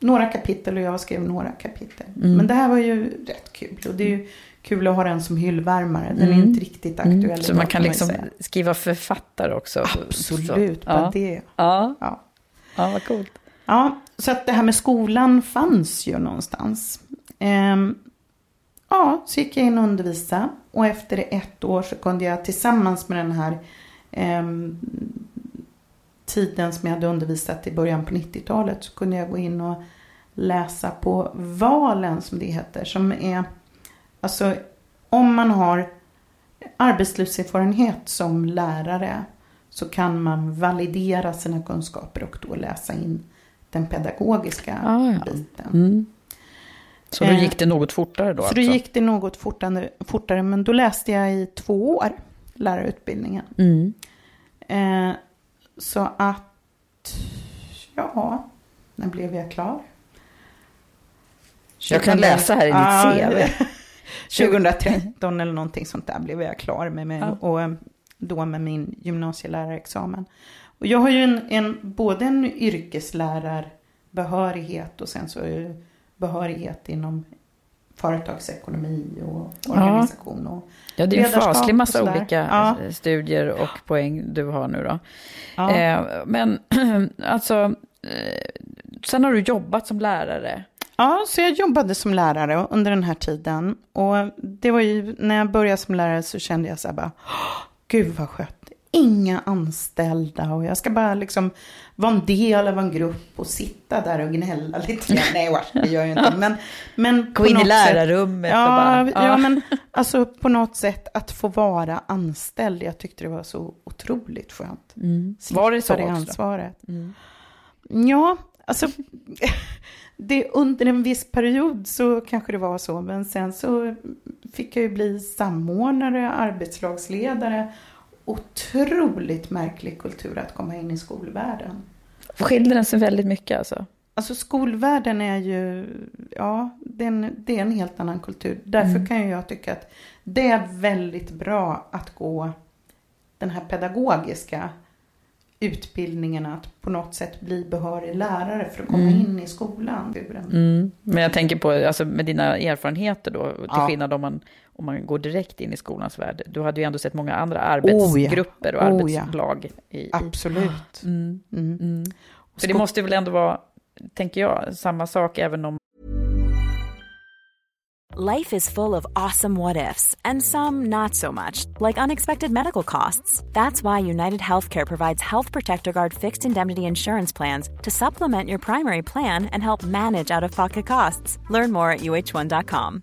Speaker 2: några kapitel och jag skrev några kapitel.
Speaker 1: Mm.
Speaker 2: Men det här var ju rätt kul. Och det är ju kul att ha den som hyllvärmare. Den är inte riktigt aktuell
Speaker 1: Mm. Så man kan
Speaker 2: man
Speaker 1: liksom
Speaker 2: säga.
Speaker 1: skriva författare också?
Speaker 2: Absolut,
Speaker 1: Så,
Speaker 2: bara
Speaker 1: ja.
Speaker 2: det.
Speaker 1: Ja.
Speaker 2: Ja.
Speaker 1: ja, vad coolt.
Speaker 2: Ja, så att det här med skolan fanns ju någonstans. Ehm, ja, så gick jag in och undervisade. Och efter ett år så kunde jag tillsammans med den här tiden som jag hade undervisat i början på 90-talet så kunde jag gå in och läsa på valen som det heter. Som är, alltså om man har arbetslivserfarenhet som lärare så kan man validera sina kunskaper och då läsa in den pedagogiska
Speaker 1: Ah, ja.
Speaker 2: biten.
Speaker 1: Mm. Så då
Speaker 2: Eh,
Speaker 1: gick det något fortare då?
Speaker 2: Så
Speaker 1: alltså?
Speaker 2: då gick det något fortare, fortare, men då läste jag i två år lärarutbildningen.
Speaker 1: Mm.
Speaker 2: Eh, så att, ja, när blev jag klar?
Speaker 1: Jag kan läsa här i ditt CV.
Speaker 2: 2013 eller någonting sånt där blev jag klar med, med
Speaker 1: Ja.
Speaker 2: och eh, då med min gymnasielärarexamen. Och jag har ju en, en, både en yrkeslärarbehörighet och sen så behörighet inom företagsekonomi och organisation. Och,
Speaker 1: Ja, det är en faslig massa olika
Speaker 2: Ja.
Speaker 1: eh, studier och poäng du har nu då.
Speaker 2: ja.
Speaker 1: Eh, men alltså, eh, sen har du jobbat som lärare.
Speaker 2: Ja, så jag jobbade som lärare under den här tiden. Och det var ju, när jag började som lärare så kände jag så här bara, "Åh, gud vad skönt. Inga anställda och jag ska bara liksom vara en del av en grupp och sitta där och gnälla lite grann. Nej, vars, det gör jag inte. Men, men
Speaker 1: Gå in i
Speaker 2: sätt-
Speaker 1: lärarrummet och
Speaker 2: Ja,
Speaker 1: bara...
Speaker 2: ja, men alltså på något sätt att få vara anställd. Jag tyckte det var så otroligt skönt.
Speaker 1: Mm. Var det så
Speaker 2: Slippa
Speaker 1: också?
Speaker 2: ansvaret.
Speaker 1: Mm.
Speaker 2: Ja, alltså det, under en viss period så kanske det var så. Men sen så fick jag ju bli samordnare, arbetslagsledare. Otroligt märklig kultur att komma in i skolvärlden.
Speaker 1: Skiljer den sig väldigt mycket alltså?
Speaker 2: Alltså skolvärlden är ju, ja, det är en, det är en helt annan kultur. Därför
Speaker 1: Mm.
Speaker 2: kan ju jag tycka att det är väldigt bra att gå den här pedagogiska utbildningen att på något sätt bli behörig lärare för att komma
Speaker 1: Mm.
Speaker 2: in i skolan.
Speaker 1: Mm. Men jag tänker på, alltså med dina erfarenheter då, till
Speaker 2: Ja.
Speaker 1: skillnad om man, om man går direkt in i skolans värld. Du hade ju ändå sett många andra arbetsgrupper och
Speaker 2: Oh ja.
Speaker 1: arbetslag. I, i.
Speaker 2: Absolut.
Speaker 1: Mm.
Speaker 2: Mm.
Speaker 1: Mm. För det måste väl ändå vara, tänker jag, samma sak även om
Speaker 3: Life is full of awesome what ifs, and some not so much, like unexpected medical costs. That's why United Healthcare provides Health Protector Guard fixed indemnity insurance plans to supplement your primary plan and help manage out of pocket costs. Learn more at uh1.com.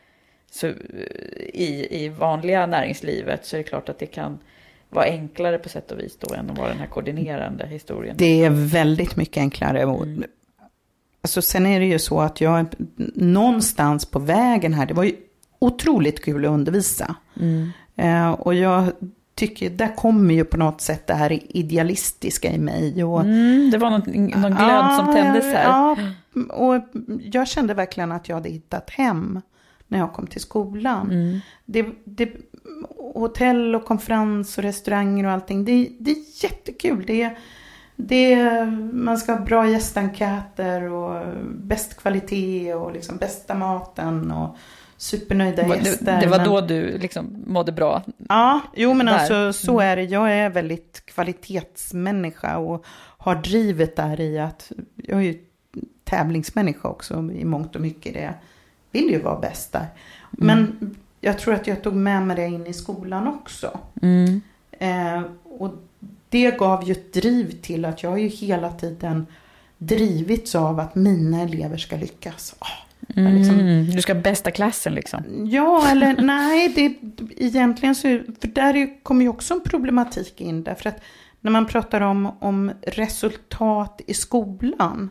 Speaker 1: så, i, i vanliga näringslivet så är det klart att det kan vara enklare på sätt och vis då än att vara den här koordinerande historien.
Speaker 2: Det är väldigt mycket enklare. Och, Alltså, sen är det ju så att jag någonstans på vägen här, det var ju otroligt kul att undervisa. Eh, och jag tycker, där kommer ju på något sätt det här idealistiska i mig. Och,
Speaker 1: Mm, det var någon, någon glöd som tändes här.
Speaker 2: Ja, och jag kände verkligen att jag hade hittat hem när jag kom till skolan.
Speaker 1: Mm.
Speaker 2: Det, det, hotell och konferens och restauranger och allting, det, det är jättekul. Det, det, man ska ha bra gästenkäter och bäst kvalitet och liksom bästa maten och supernöjda
Speaker 1: Det,
Speaker 2: gäster.
Speaker 1: det var
Speaker 2: men-
Speaker 1: då du liksom mådde bra.
Speaker 2: Ja, jo men
Speaker 1: Där.
Speaker 2: alltså så är det. Jag är väldigt kvalitetsmänniska och har drivet där i att jag är ju tävlingsmänniska också i mångt och mycket. Det vill ju vara bäst där. Men jag tror att jag tog med mig det in i skolan också.
Speaker 1: Mm.
Speaker 2: Eh, och det gav ju ett driv till att jag har ju hela tiden drivits av att mina elever ska lyckas. Liksom-
Speaker 1: Mm. Du ska bästa klassen liksom.
Speaker 2: Ja, eller nej, det, egentligen så, för där är- kommer ju också en problematik in, därför att när man pratar om, om resultat i skolan,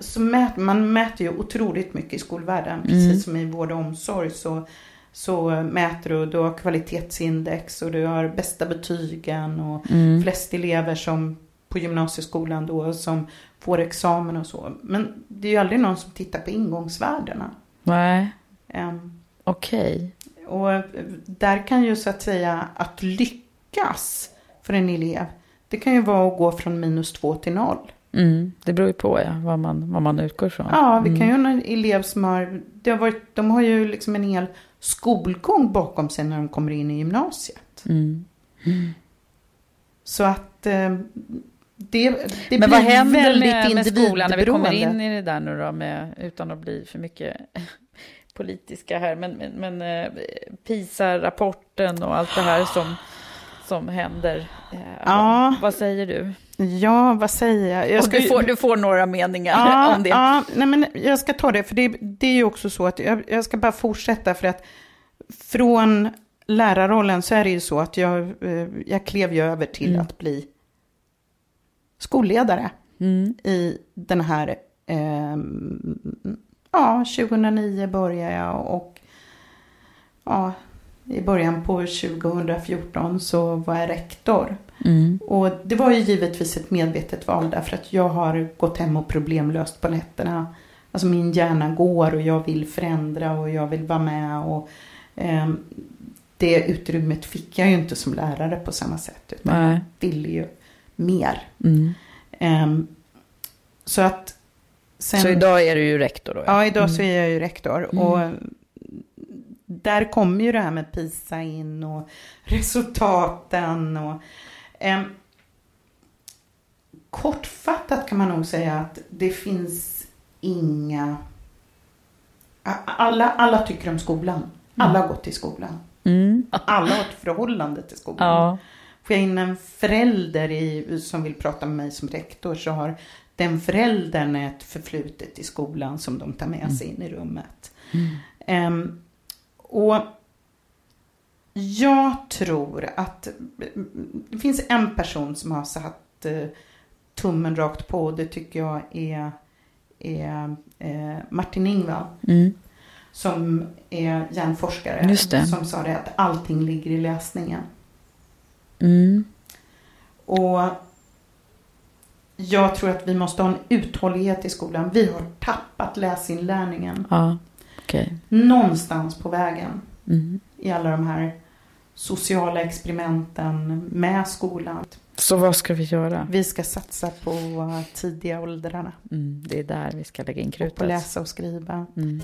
Speaker 2: så mäter man mäter ju otroligt mycket i skolvärlden, precis som i vård och omsorg så, så mäter du, du har kvalitetsindex och du har bästa betygen och flest elever som på gymnasieskolan då som får examen och så. Men det är ju aldrig någon som tittar på ingångsvärdena.
Speaker 1: Nej,
Speaker 2: Ehm,
Speaker 1: okej.
Speaker 2: och eh, där kan ju så att säga att lyckas för en elev, det kan ju vara att gå från minus två till noll.
Speaker 1: Mm. Det beror ju på ja, vad, man, vad man utgår ifrån.
Speaker 2: Ja, vi kan ju ha en elev som har, det har varit, de har ju liksom en hel skolgång bakom sig när de kommer in i gymnasiet.
Speaker 1: Mm.
Speaker 2: Så att eh, det, det
Speaker 1: Men
Speaker 2: blir
Speaker 1: vad händer med, med skolan när vi kommer in i det där nu då, med, utan att bli för mycket politiska här, men, men, men eh, PISA-rapporten och allt det här som, som händer. Eh,
Speaker 2: Ja.
Speaker 1: vad, säger du?
Speaker 2: Ja, vad säger jag? jag ska
Speaker 1: du, får, du får några meningar
Speaker 2: ja,
Speaker 1: om det.
Speaker 2: Ja, nej men jag ska ta det, för det, det är ju också så att jag, jag ska bara fortsätta för att från lärarrollen så är det ju så att jag, eh, jag klev ju över till
Speaker 1: Mm.
Speaker 2: att bli skolledare
Speaker 1: Mm.
Speaker 2: i den här, eh, ja, 2009 började jag och ja, i början på 2014 så var jag rektor.
Speaker 1: Mm.
Speaker 2: Och det var ju givetvis ett medvetet val därför att jag har gått hem och problemlöst på nätterna. Alltså min hjärna går och jag vill förändra och jag vill vara med. Och, ehm, det utrymmet fick jag ju inte som lärare på samma sätt. Utan
Speaker 1: Nej.
Speaker 2: jag ville ju mer.
Speaker 1: Mm.
Speaker 2: Ehm, så att... Sen,
Speaker 1: Så idag är du ju rektor då?
Speaker 2: Ja, idag
Speaker 1: Mm.
Speaker 2: så är jag ju rektor.
Speaker 1: Mm.
Speaker 2: Och där kommer ju det här med PISA in och resultaten. Och, ehm, kortfattat kan man nog säga att det finns inga... Alla, alla tycker om skolan. Alla har gått i skolan.
Speaker 1: Mm.
Speaker 2: Alla har ett förhållande till skolan.
Speaker 1: Ja.
Speaker 2: Får jag in en förälder i, som vill prata med mig som rektor så har den föräldern ett förflutet i skolan som de tar med sig in i rummet. Ehm, och jag tror att det finns en person som har satt eh, tummen rakt på och det tycker jag är, är eh, Martin Ingvall
Speaker 1: Mm.
Speaker 2: som är hjärnforskare. Som sa det att allting ligger i läsningen.
Speaker 1: Mm.
Speaker 2: Och jag tror att vi måste ha en uthållighet i skolan. Vi har tappat läsinlärningen
Speaker 1: Ja, okej.
Speaker 2: någonstans på vägen
Speaker 1: Mm.
Speaker 2: i alla de här sociala experimenten med skolan.
Speaker 1: Så vad ska vi göra?
Speaker 2: Vi ska satsa på tidiga åldrarna.
Speaker 1: Mm. Det är där vi ska lägga in
Speaker 2: Och på
Speaker 1: krutet.
Speaker 2: läsa och skriva.
Speaker 1: Mm.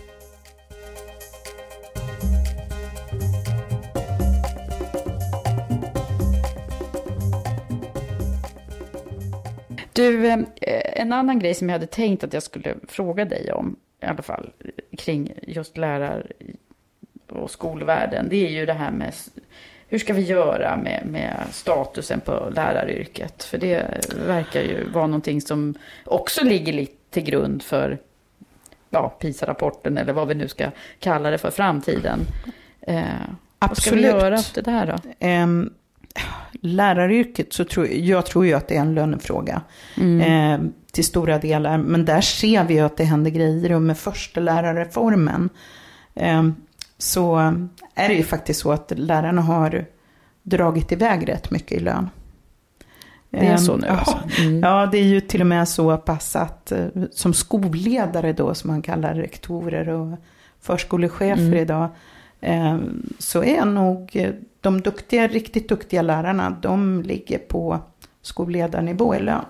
Speaker 1: Du, eh, en annan grej som jag hade tänkt att jag skulle fråga dig om, i alla fall, kring just lärar och skolvärlden, det är ju det här med hur ska vi göra med, med statusen på läraryrket? För det verkar ju vara någonting som också ligger lite till grund för ja, PISA-rapporten eller vad vi nu ska kalla det för framtiden. Eh, vad ska vi
Speaker 2: Absolut.
Speaker 1: göra åt det där då?
Speaker 2: Ehm, läraryrket så tror jag tror ju att det är en lönefråga. Ehm, till stora delar. Men där ser vi ju att det händer grejer. Och med första lärarreformen ehm, så är det ju faktiskt så att lärarna har dragit iväg rätt mycket i lön.
Speaker 1: Det är
Speaker 2: Ehm,
Speaker 1: så nu alltså? Mm.
Speaker 2: Ja, det är ju till och med så pass att eh, som skolledare då, som man kallar rektorer och förskolechefer
Speaker 1: Mm.
Speaker 2: idag, eh, så är nog eh, de duktiga, riktigt duktiga lärarna, de ligger på skolledarnivå i lön.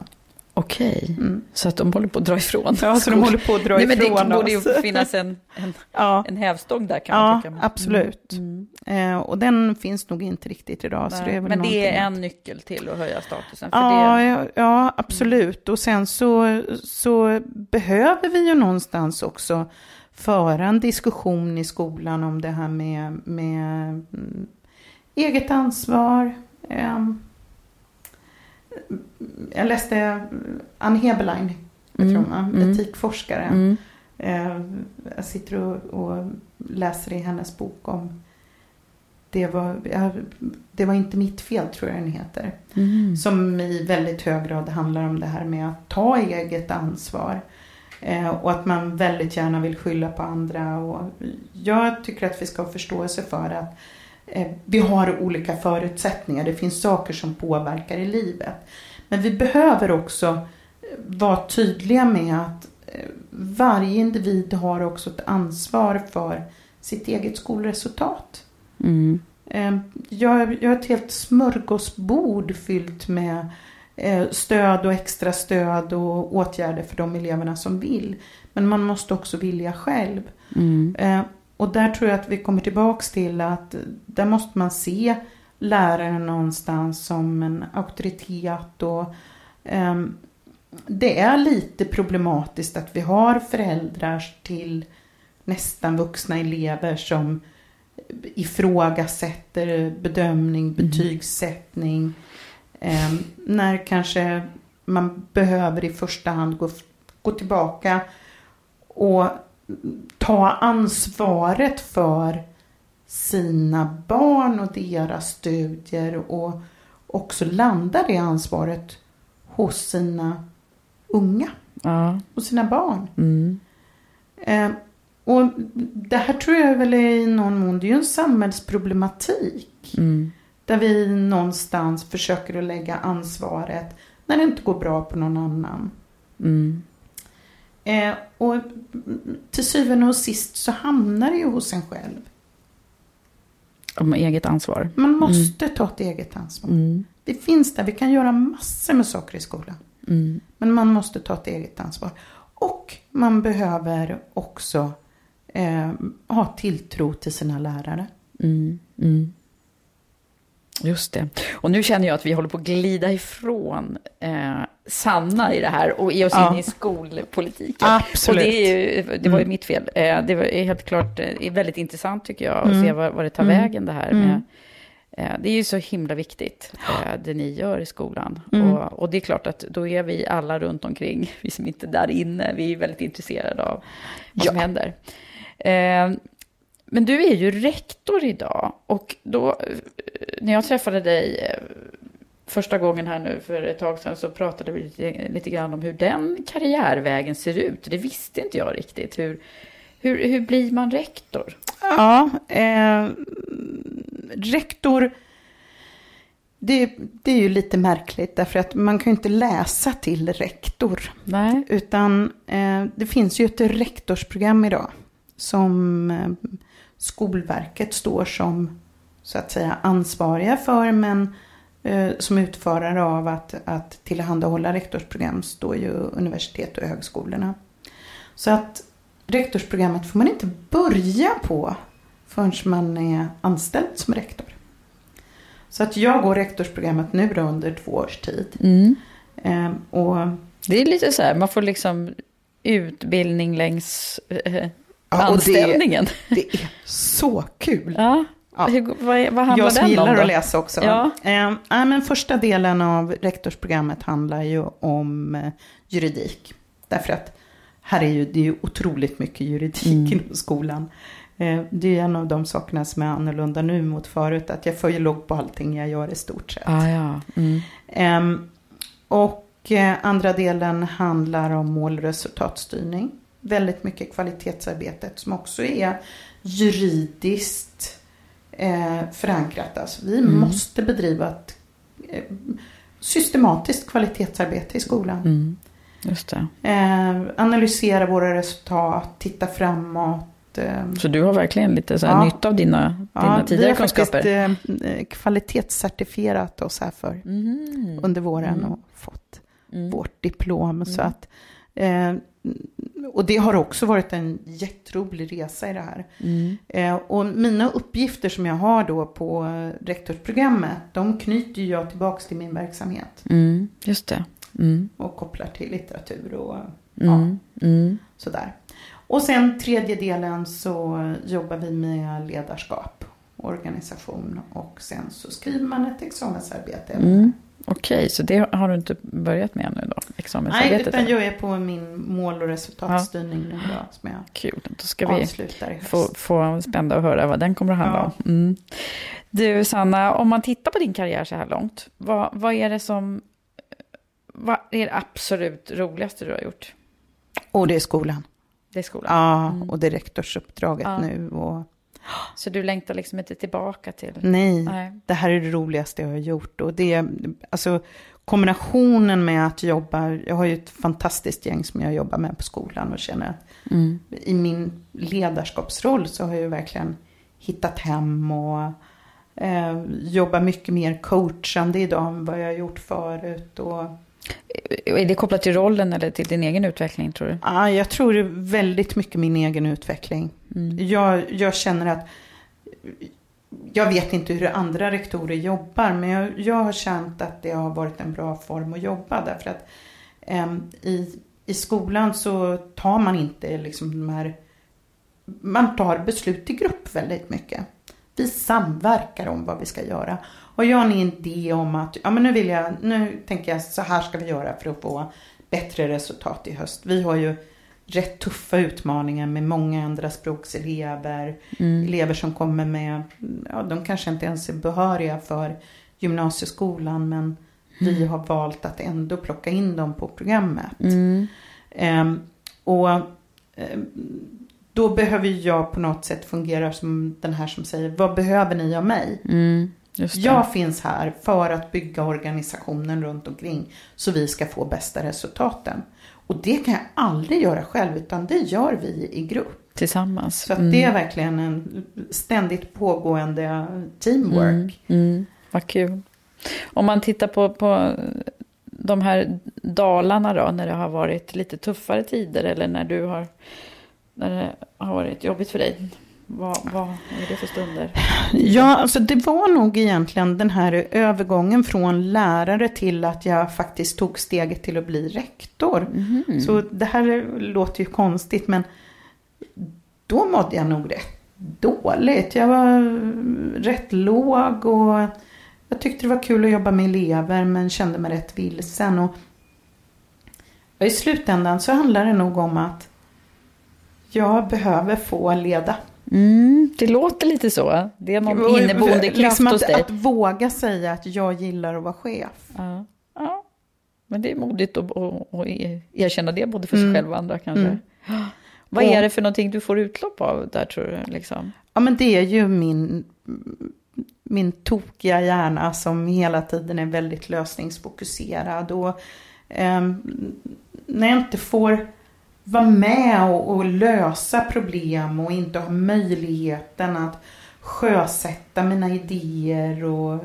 Speaker 1: Okej,
Speaker 2: Mm.
Speaker 1: så att de håller på att dra ifrån.
Speaker 2: Ja, så de håller på att dra
Speaker 1: Nej, men
Speaker 2: ifrån
Speaker 1: det borde ju finnas en, en,
Speaker 2: Ja,
Speaker 1: en hävstång där kan man
Speaker 2: ja
Speaker 1: tycka.
Speaker 2: absolut.
Speaker 1: Mm.
Speaker 2: Eh, och den finns nog inte riktigt idag. så det är väl
Speaker 1: men det är en nyckel till att höja statusen. För
Speaker 2: Ja,
Speaker 1: det,
Speaker 2: ja, ja, absolut. Och sen så, så behöver vi ju någonstans också föra en diskussion i skolan om det här med, med mm, eget ansvar. Ehm, jag läste Ann Heberlein, jag tror
Speaker 1: Mm,
Speaker 2: man,
Speaker 1: mm.
Speaker 2: etikforskare.
Speaker 1: mm.
Speaker 2: Eh, Jag sitter och, läser i hennes bok om det var, det var inte mitt fel, tror jag den heter.
Speaker 1: Mm.
Speaker 2: Som i väldigt hög grad handlar om det här med att ta eget ansvar. Eh, och att man väldigt gärna vill skylla på andra. Och jag tycker att vi ska ha förståelse för att eh, vi har olika förutsättningar. Det finns saker som påverkar i livet. Men vi behöver också eh, vara tydliga med att varje individ har också ett ansvar för sitt eget skolresultat.
Speaker 1: Mm.
Speaker 2: Jag, jag har ett helt smörgåsbord fyllt med stöd och extra stöd och åtgärder för de eleverna som vill. Men man måste också vilja själv.
Speaker 1: Mm.
Speaker 2: Eh, Och där tror jag att vi kommer tillbaks till att där måste man se läraren någonstans som en auktoritet och ehm, det är lite problematiskt att vi har föräldrar till nästan vuxna elever som ifrågasätter bedömning, betygssättning. Eh, när kanske man behöver i första hand gå, gå tillbaka och ta ansvaret för sina barn och deras studier och också landa det ansvaret hos sina unga
Speaker 1: Ja.
Speaker 2: och sina barn.
Speaker 1: Mm.
Speaker 2: Eh, och det här tror jag väl är i någon mån, det är ju en samhällsproblematik.
Speaker 1: Mm.
Speaker 2: Där vi någonstans försöker att lägga ansvaret när det inte går bra på någon annan.
Speaker 1: Mm.
Speaker 2: Eh, och till syvende och sist så hamnar det ju hos en själv.
Speaker 1: Om eget ansvar.
Speaker 2: Man måste ta ett eget ansvar.
Speaker 1: Mm.
Speaker 2: Vi finns där, vi kan göra massor med saker i skolan.
Speaker 1: Mm.
Speaker 2: Men man måste ta ett eget ansvar. Och man behöver också eh, ha tilltro till sina lärare.
Speaker 1: Mm. Mm. Just det. Och nu känner jag att vi håller på att glida ifrån eh, Sanna i det här och ge oss
Speaker 2: Ja.
Speaker 1: in i skolpolitiken.
Speaker 2: Absolut.
Speaker 1: Och det, är ju, det var ju
Speaker 2: Mm.
Speaker 1: mitt fel. Eh, det är helt klart eh, är väldigt intressant tycker jag att
Speaker 2: Mm.
Speaker 1: se vad, vad det tar
Speaker 2: Mm.
Speaker 1: vägen det här
Speaker 2: Mm.
Speaker 1: med eh, det är ju så himla viktigt, eh, det ni gör i skolan.
Speaker 2: Mm.
Speaker 1: Och, och det är klart att då är vi alla runt omkring, vi som inte är där inne, vi är väldigt intresserade av vad som
Speaker 2: Ja.
Speaker 1: händer. Men du är ju rektor idag och då, eh, när jag träffade dig eh, första gången här nu för ett tag sedan så pratade vi lite, lite grann om hur den karriärvägen ser ut. Det visste inte jag riktigt. Hur, hur, hur blir man rektor?
Speaker 2: Ja, eh, rektor. Det, det är ju lite märkligt därför att man kan ju inte läsa till rektor.
Speaker 1: Nej.
Speaker 2: Utan eh, det finns ju ett rektorsprogram idag som eh, Skolverket står som så att säga ansvariga för men eh, som utförare av att, att tillhandahålla rektorsprogram står ju universitet och högskolorna. Så att rektorsprogrammet får man inte börja på förrän man är anställd som rektor. Så att jag går rektorsprogrammet nu då under två års tid.
Speaker 1: Mm.
Speaker 2: Eh, och
Speaker 1: Det är lite så här, man får liksom utbildning längs eh,
Speaker 2: Ja, och det-
Speaker 1: anställningen.
Speaker 2: Det är så kul.
Speaker 1: Ja.
Speaker 2: Ja.
Speaker 1: Hur, vad, vad handlar
Speaker 2: Jag som
Speaker 1: den
Speaker 2: gillar
Speaker 1: om då?
Speaker 2: att läsa också.
Speaker 1: Ja.
Speaker 2: Eh, men första delen av rektorsprogrammet handlar ju om eh, juridik. Därför att här är ju, det är ju otroligt mycket juridik
Speaker 1: Mm.
Speaker 2: inom skolan. Eh, det är en av de sakerna som är annorlunda nu mot förut. Att jag följer logg på allting jag gör i stort sett.
Speaker 1: Ah, ja. Mm.
Speaker 2: Ehm, och eh, andra delen handlar om mål och resultatstyrning. Väldigt mycket kvalitetsarbetet som också är juridiskt eh, förankrat. Alltså, vi
Speaker 1: Mm.
Speaker 2: måste bedriva ett eh, systematiskt kvalitetsarbete i skolan.
Speaker 1: Mm. Just det.
Speaker 2: Eh, analysera våra resultat, titta framåt. Eh,
Speaker 1: Så du har verkligen lite så
Speaker 2: Ja.
Speaker 1: nytta av dina, dina
Speaker 2: ja, vi
Speaker 1: tidigare
Speaker 2: har faktiskt
Speaker 1: kunskaper?
Speaker 2: eh, eh, kvalitetscertifierat oss här för
Speaker 1: Mhm.
Speaker 2: under våren
Speaker 1: Mm.
Speaker 2: och fått
Speaker 1: Mm.
Speaker 2: vårt diplom. Så
Speaker 1: Mm.
Speaker 2: att, eh, och det har också varit en jätterolig resa i det här.
Speaker 1: Mm.
Speaker 2: Eh, och mina uppgifter som jag har då på eh, rektorsprogrammet, de knyter jag tillbaks till min verksamhet.
Speaker 1: Mm. Just det. Mm.
Speaker 2: Och kopplar till litteratur och
Speaker 1: Mm. Mm.
Speaker 2: sådär. Och sen tredje delen så jobbar vi med ledarskap, organisation och sen så skriver man ett examensarbete.
Speaker 1: Okej, så det har du inte börjat med ännu då?
Speaker 2: Nej, utan jag är på min mål och resultatstyrning nu då, som jag
Speaker 1: Kul, då ska vi få, få spända att höra vad den kommer att handla
Speaker 2: Ja.
Speaker 1: om. Mm. Du Sanna, om man tittar på din karriär så här långt, vad, vad är det som... Vad är det absolut roligaste du har gjort?
Speaker 2: Och det är skolan.
Speaker 1: Det är skolan.
Speaker 2: Ja,
Speaker 1: Mm.
Speaker 2: och det är rektorsuppdraget
Speaker 1: Ja.
Speaker 2: nu. Och,
Speaker 1: Så du längtar liksom inte tillbaka till...
Speaker 2: nej,
Speaker 1: Nej.
Speaker 2: det här är det roligaste jag har gjort. Och det är, alltså kombinationen med att jobba, jag har ju ett fantastiskt gäng som jag jobbar med på skolan och känner att
Speaker 1: Mm.
Speaker 2: i min ledarskapsroll så har jag ju verkligen hittat hem och eh, jobbar mycket mer coachande idag än vad jag har gjort förut. Och,
Speaker 1: Är det kopplat till rollen eller till din egen utveckling tror du?
Speaker 2: Ja, jag tror det är väldigt mycket min egen utveckling.
Speaker 1: Mm.
Speaker 2: Jag, jag känner att jag vet inte hur andra rektorer jobbar men jag, jag har känt att det har varit en bra form att jobba därför att eh, i, i skolan så tar man inte liksom de här man tar beslut i grupp väldigt mycket. Vi samverkar om vad vi ska göra. Och jag har en idé om att ja, men nu, vill jag, nu tänker jag så här ska vi göra för att få bättre resultat i höst. Vi har ju rätt tuffa utmaningar med många andra språkselever. Mm. Elever som kommer med, ja de kanske inte ens är behöriga för gymnasieskolan men mm. vi har valt att ändå plocka in dem på programmet. Mm. Um, och um, då behöver jag på något sätt fungera som den här som säger, vad behöver ni av mig?
Speaker 1: Mm,
Speaker 2: jag finns här för att bygga organisationen runt omkring så vi ska få bästa resultaten. Och det kan jag aldrig göra själv utan det gör vi i grupp.
Speaker 1: Tillsammans.
Speaker 2: Så mm. det är verkligen en ständigt pågående teamwork.
Speaker 1: Mm, mm. Vad kul. Om man tittar på, på de här dalarna då, när det har varit lite tuffare tider eller när du har när det har varit jobbigt för dig? Vad, vad är det för stunder?
Speaker 2: Ja, alltså det var nog egentligen den här övergången från lärare till att jag faktiskt tog steget till att bli rektor. Mm. Så det här låter ju konstigt men då mådde jag nog rätt dåligt. Jag var rätt låg och jag tyckte det var kul att jobba med elever men kände mig rätt vilsen. Och I slutändan så handlar det nog om att jag behöver få leda.
Speaker 1: Mm, det låter lite så. Det är någon inneboende kraft liksom hos dig.
Speaker 2: Att våga säga att jag gillar att vara chef.
Speaker 1: Ja, ja. men det är modigt att, att erkänna det både för sig mm. själv och andra kanske. Mm. Vad är det för någonting du får utlopp av där tror du? Liksom?
Speaker 2: Ja men det är ju min, min tokiga hjärna som hela tiden är väldigt lösningsfokuserad. Och eh, när jag inte får vara med och, och, lösa problem och inte ha möjligheten att sjösätta mina idéer och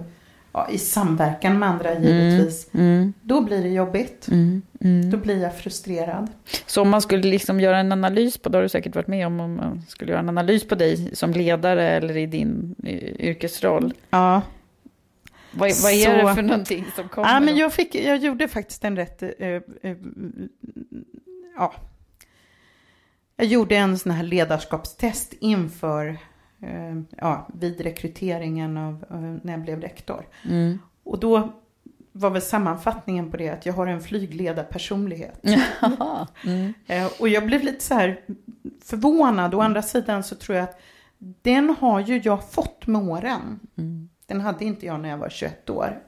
Speaker 2: ja, i samverkan med andra mm, givetvis. Mm, mm. Då blir det jobbigt. Mm, mm, då blir jag frustrerad.
Speaker 1: Så om man skulle liksom göra en analys på, det har du säkert varit med om, om man skulle göra en analys på dig som ledare eller i din yrkesroll.
Speaker 2: Ja.
Speaker 1: Vad, vad är Så, det för någonting som kommer?
Speaker 2: Ja, men jag, fick, jag gjorde faktiskt en rätt... Uh, uh, ja, jag gjorde en sån här ledarskapstest inför, eh, ja, vid rekryteringen av, när jag blev rektor. Mm. Och då var väl sammanfattningen på det att jag har en flygledarpersonlighet. mm. eh, och jag blev lite så här förvånad. Å andra sidan så tror jag att den har ju jag fått med åren. Mm. Den hade inte jag när jag var 21 år.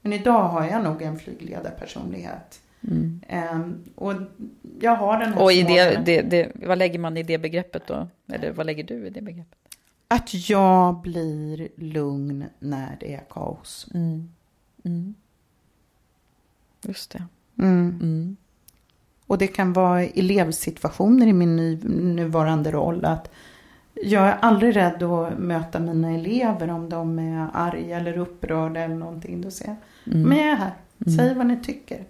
Speaker 2: Men idag har jag nog en flygledarpersonlighet. Mm. Um, och jag har den här
Speaker 1: Och i det, det, det, vad lägger man i det begreppet då? Eller vad lägger du i det begreppet?
Speaker 2: Att jag blir lugn när det är kaos.
Speaker 1: Mm. Mm. Just det.
Speaker 2: Mm. mm. Och det kan vara elevsituationer i min ny, nuvarande roll. Att jag är aldrig rädd att möta mina elever om de är arga eller upprörda eller någonting. Då säger jag, mm. men jag är här, säg mm. vad ni tycker.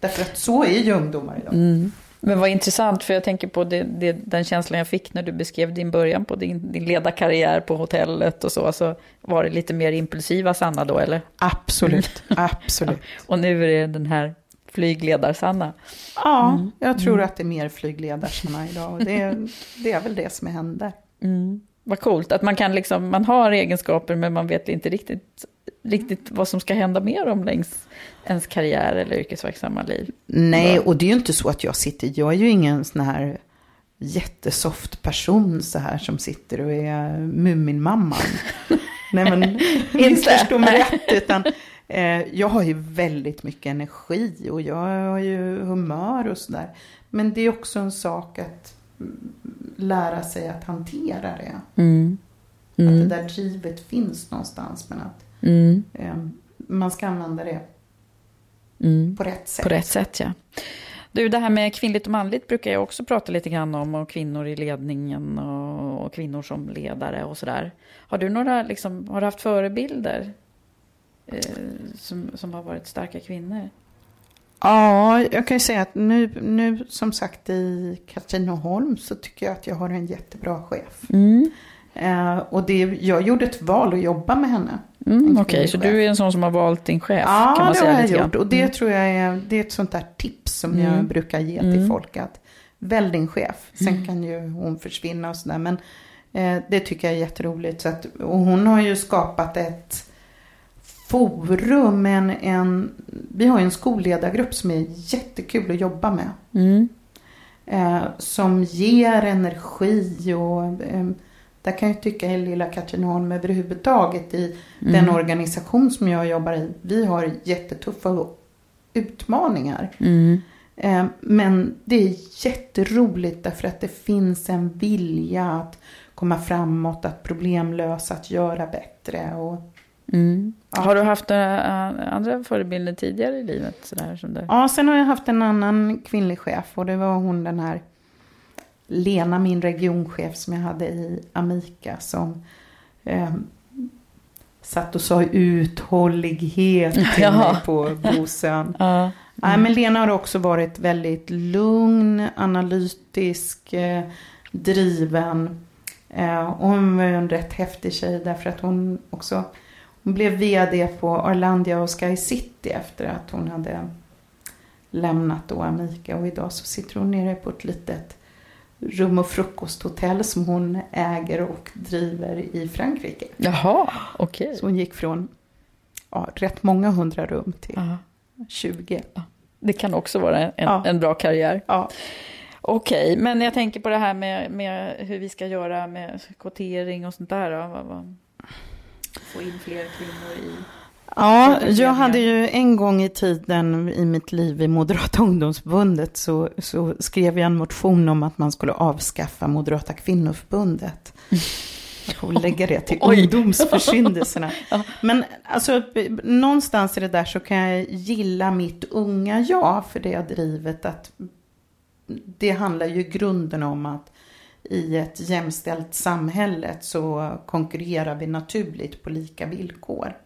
Speaker 2: Därför att så är ju ungdomar idag.
Speaker 1: Mm. Men vad intressant, för jag tänker på det, det, den känslan jag fick när du beskrev din början på din, din ledarkarriär på hotellet och så. Så var det lite mer impulsiva Sanna då, eller?
Speaker 2: Absolut, absolut.
Speaker 1: och nu är det den här flygledar-Sanna.
Speaker 2: Ja, mm. jag tror mm. att det är mer flygledar-Sanna idag. Och det, det är väl det som händer.
Speaker 1: Mm. Vad coolt, att man kan liksom, man har egenskaper men man vet inte riktigt, riktigt vad som ska hända med dem längs ens karriär eller yrkesverksamma liv.
Speaker 2: Nej, och det är ju inte så att jag sitter, jag är ju ingen sån här jättesoft person så här som sitter och är Muminmamman. Nej men, inte förstå mig rätt, utan eh, jag har ju väldigt mycket energi och jag har ju humör och sådär. Men det är också en sak att lära sig att hantera det.
Speaker 1: Mm.
Speaker 2: Mm. Att det där drivet finns någonstans men att mm. eh, man ska använda det
Speaker 1: mm.
Speaker 2: på rätt sätt.
Speaker 1: På rätt sätt, ja. Du, det här med kvinnligt och manligt brukar jag också prata lite grann om. Och kvinnor i ledningen och, och kvinnor som ledare och sådär. Har du några, liksom, har du haft förebilder eh, som, som har varit starka kvinnor?
Speaker 2: Ja, jag kan ju säga att nu, nu som sagt i Katrineholm så tycker jag att jag har en jättebra chef.
Speaker 1: Mm.
Speaker 2: Eh, och det, jag gjorde ett val att jobba med henne.
Speaker 1: Mm, Okej, okay. så du är en sån som har valt din chef?
Speaker 2: Ja,
Speaker 1: kan man
Speaker 2: det
Speaker 1: säga
Speaker 2: har jag gjort. Och det tror jag är, det är ett sånt där tips som jag brukar ge till folk. Att välj din chef. Sen kan ju hon försvinna och sådär. Men eh, det tycker jag är jätteroligt. Så att, och hon har ju skapat ett forum. En, en, vi har ju en skolledargrupp som är jättekul att jobba med.
Speaker 1: Mm.
Speaker 2: Eh, som ger energi och eh, där kan jag tycka i lilla Katrineholm överhuvudtaget i
Speaker 1: Mm.
Speaker 2: den organisation som jag jobbar i. Vi har jättetuffa utmaningar.
Speaker 1: Mm.
Speaker 2: Eh, men det är jätteroligt därför att det finns en vilja att komma framåt, att problemlösa, att göra bättre. Och,
Speaker 1: Mm.
Speaker 2: Ja.
Speaker 1: Har du haft äh, andra förebilder tidigare i livet? Sådär, som det?
Speaker 2: Ja, sen har jag haft en annan kvinnlig chef och det var hon den här Lena, min regionchef som jag hade i Amica som eh, satt och sa uthållighet till
Speaker 1: Jaha.
Speaker 2: mig på Bosön.
Speaker 1: Ja.
Speaker 2: Nej, men Lena har också varit väldigt lugn, analytisk, eh, driven. Eh, och hon var ju en rätt häftig tjej därför att hon också hon blev vd på Arlandia och Sky City efter att hon hade lämnat då Amica. Och idag så sitter hon nere på ett litet rum och frukosthotell som hon äger och driver i Frankrike.
Speaker 1: Jaha, okej.
Speaker 2: Så hon gick från ja, rätt många hundra rum till
Speaker 1: Ja.
Speaker 2: 20.
Speaker 1: Det kan också vara en,
Speaker 2: Ja.
Speaker 1: en bra karriär.
Speaker 2: Ja.
Speaker 1: Okej, men jag tänker på det här med, med hur vi ska göra med kvotering och sånt där. Då. Få in fler kvinnor i...
Speaker 2: Ja, jag hade ju en gång i tiden i mitt liv i Moderata ungdomsförbundet så, så skrev jag en motion om att man skulle avskaffa Moderata kvinnoförbundet. Och lägga det till
Speaker 1: Oj.
Speaker 2: ungdomsförsyndelserna. Men alltså, någonstans i det där så kan jag gilla mitt unga jag för det drivet att det handlar ju i grunden om att i ett jämställt samhälle så konkurrerar vi naturligt på lika villkor.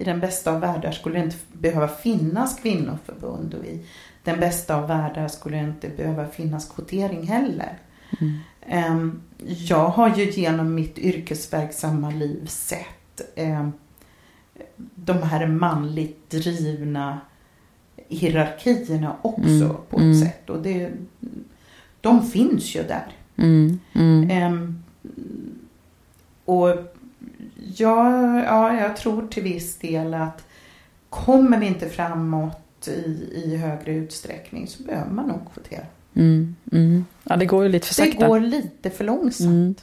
Speaker 2: I den bästa av världar skulle det inte behöva finnas kvinnoförbund och i den bästa av världar skulle det inte behöva finnas kvotering heller. Ehm, Jag har ju genom mitt yrkesverksamma liv sett ehm, de här manligt drivna hierarkierna också
Speaker 1: Mm,
Speaker 2: på ett
Speaker 1: mm.
Speaker 2: sätt. Och det, de finns ju där.
Speaker 1: Mm, mm.
Speaker 2: Ehm, och ja, ja, jag tror till viss del att kommer vi inte framåt i, i högre utsträckning så behöver man nog kvotera.
Speaker 1: Mm, mm. Ja, det går ju lite för
Speaker 2: Det
Speaker 1: sakta.
Speaker 2: går lite för långsamt.
Speaker 1: Mm.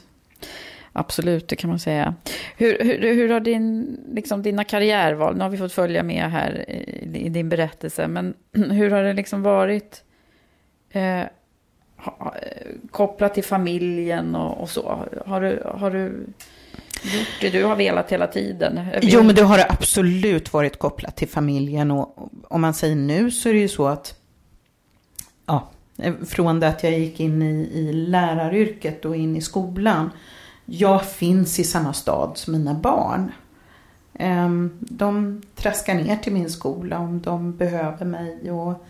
Speaker 1: Absolut, det kan man säga. Hur, hur, hur har din, liksom, dina karriärval, nu har vi fått följa med här i, i din berättelse, men hur har det liksom varit eh, eh, kopplat till familjen och, och så? Har du, har du gjort det du har velat hela tiden?
Speaker 2: Jo, men det har absolut varit kopplat till familjen. Och om man säger nu så är det ju så att ja, eh, från det att jag gick in i, i läraryrket och in i skolan. Jag finns i samma stad som mina barn. Ehm, de traskar ner till min skola om de behöver mig. Och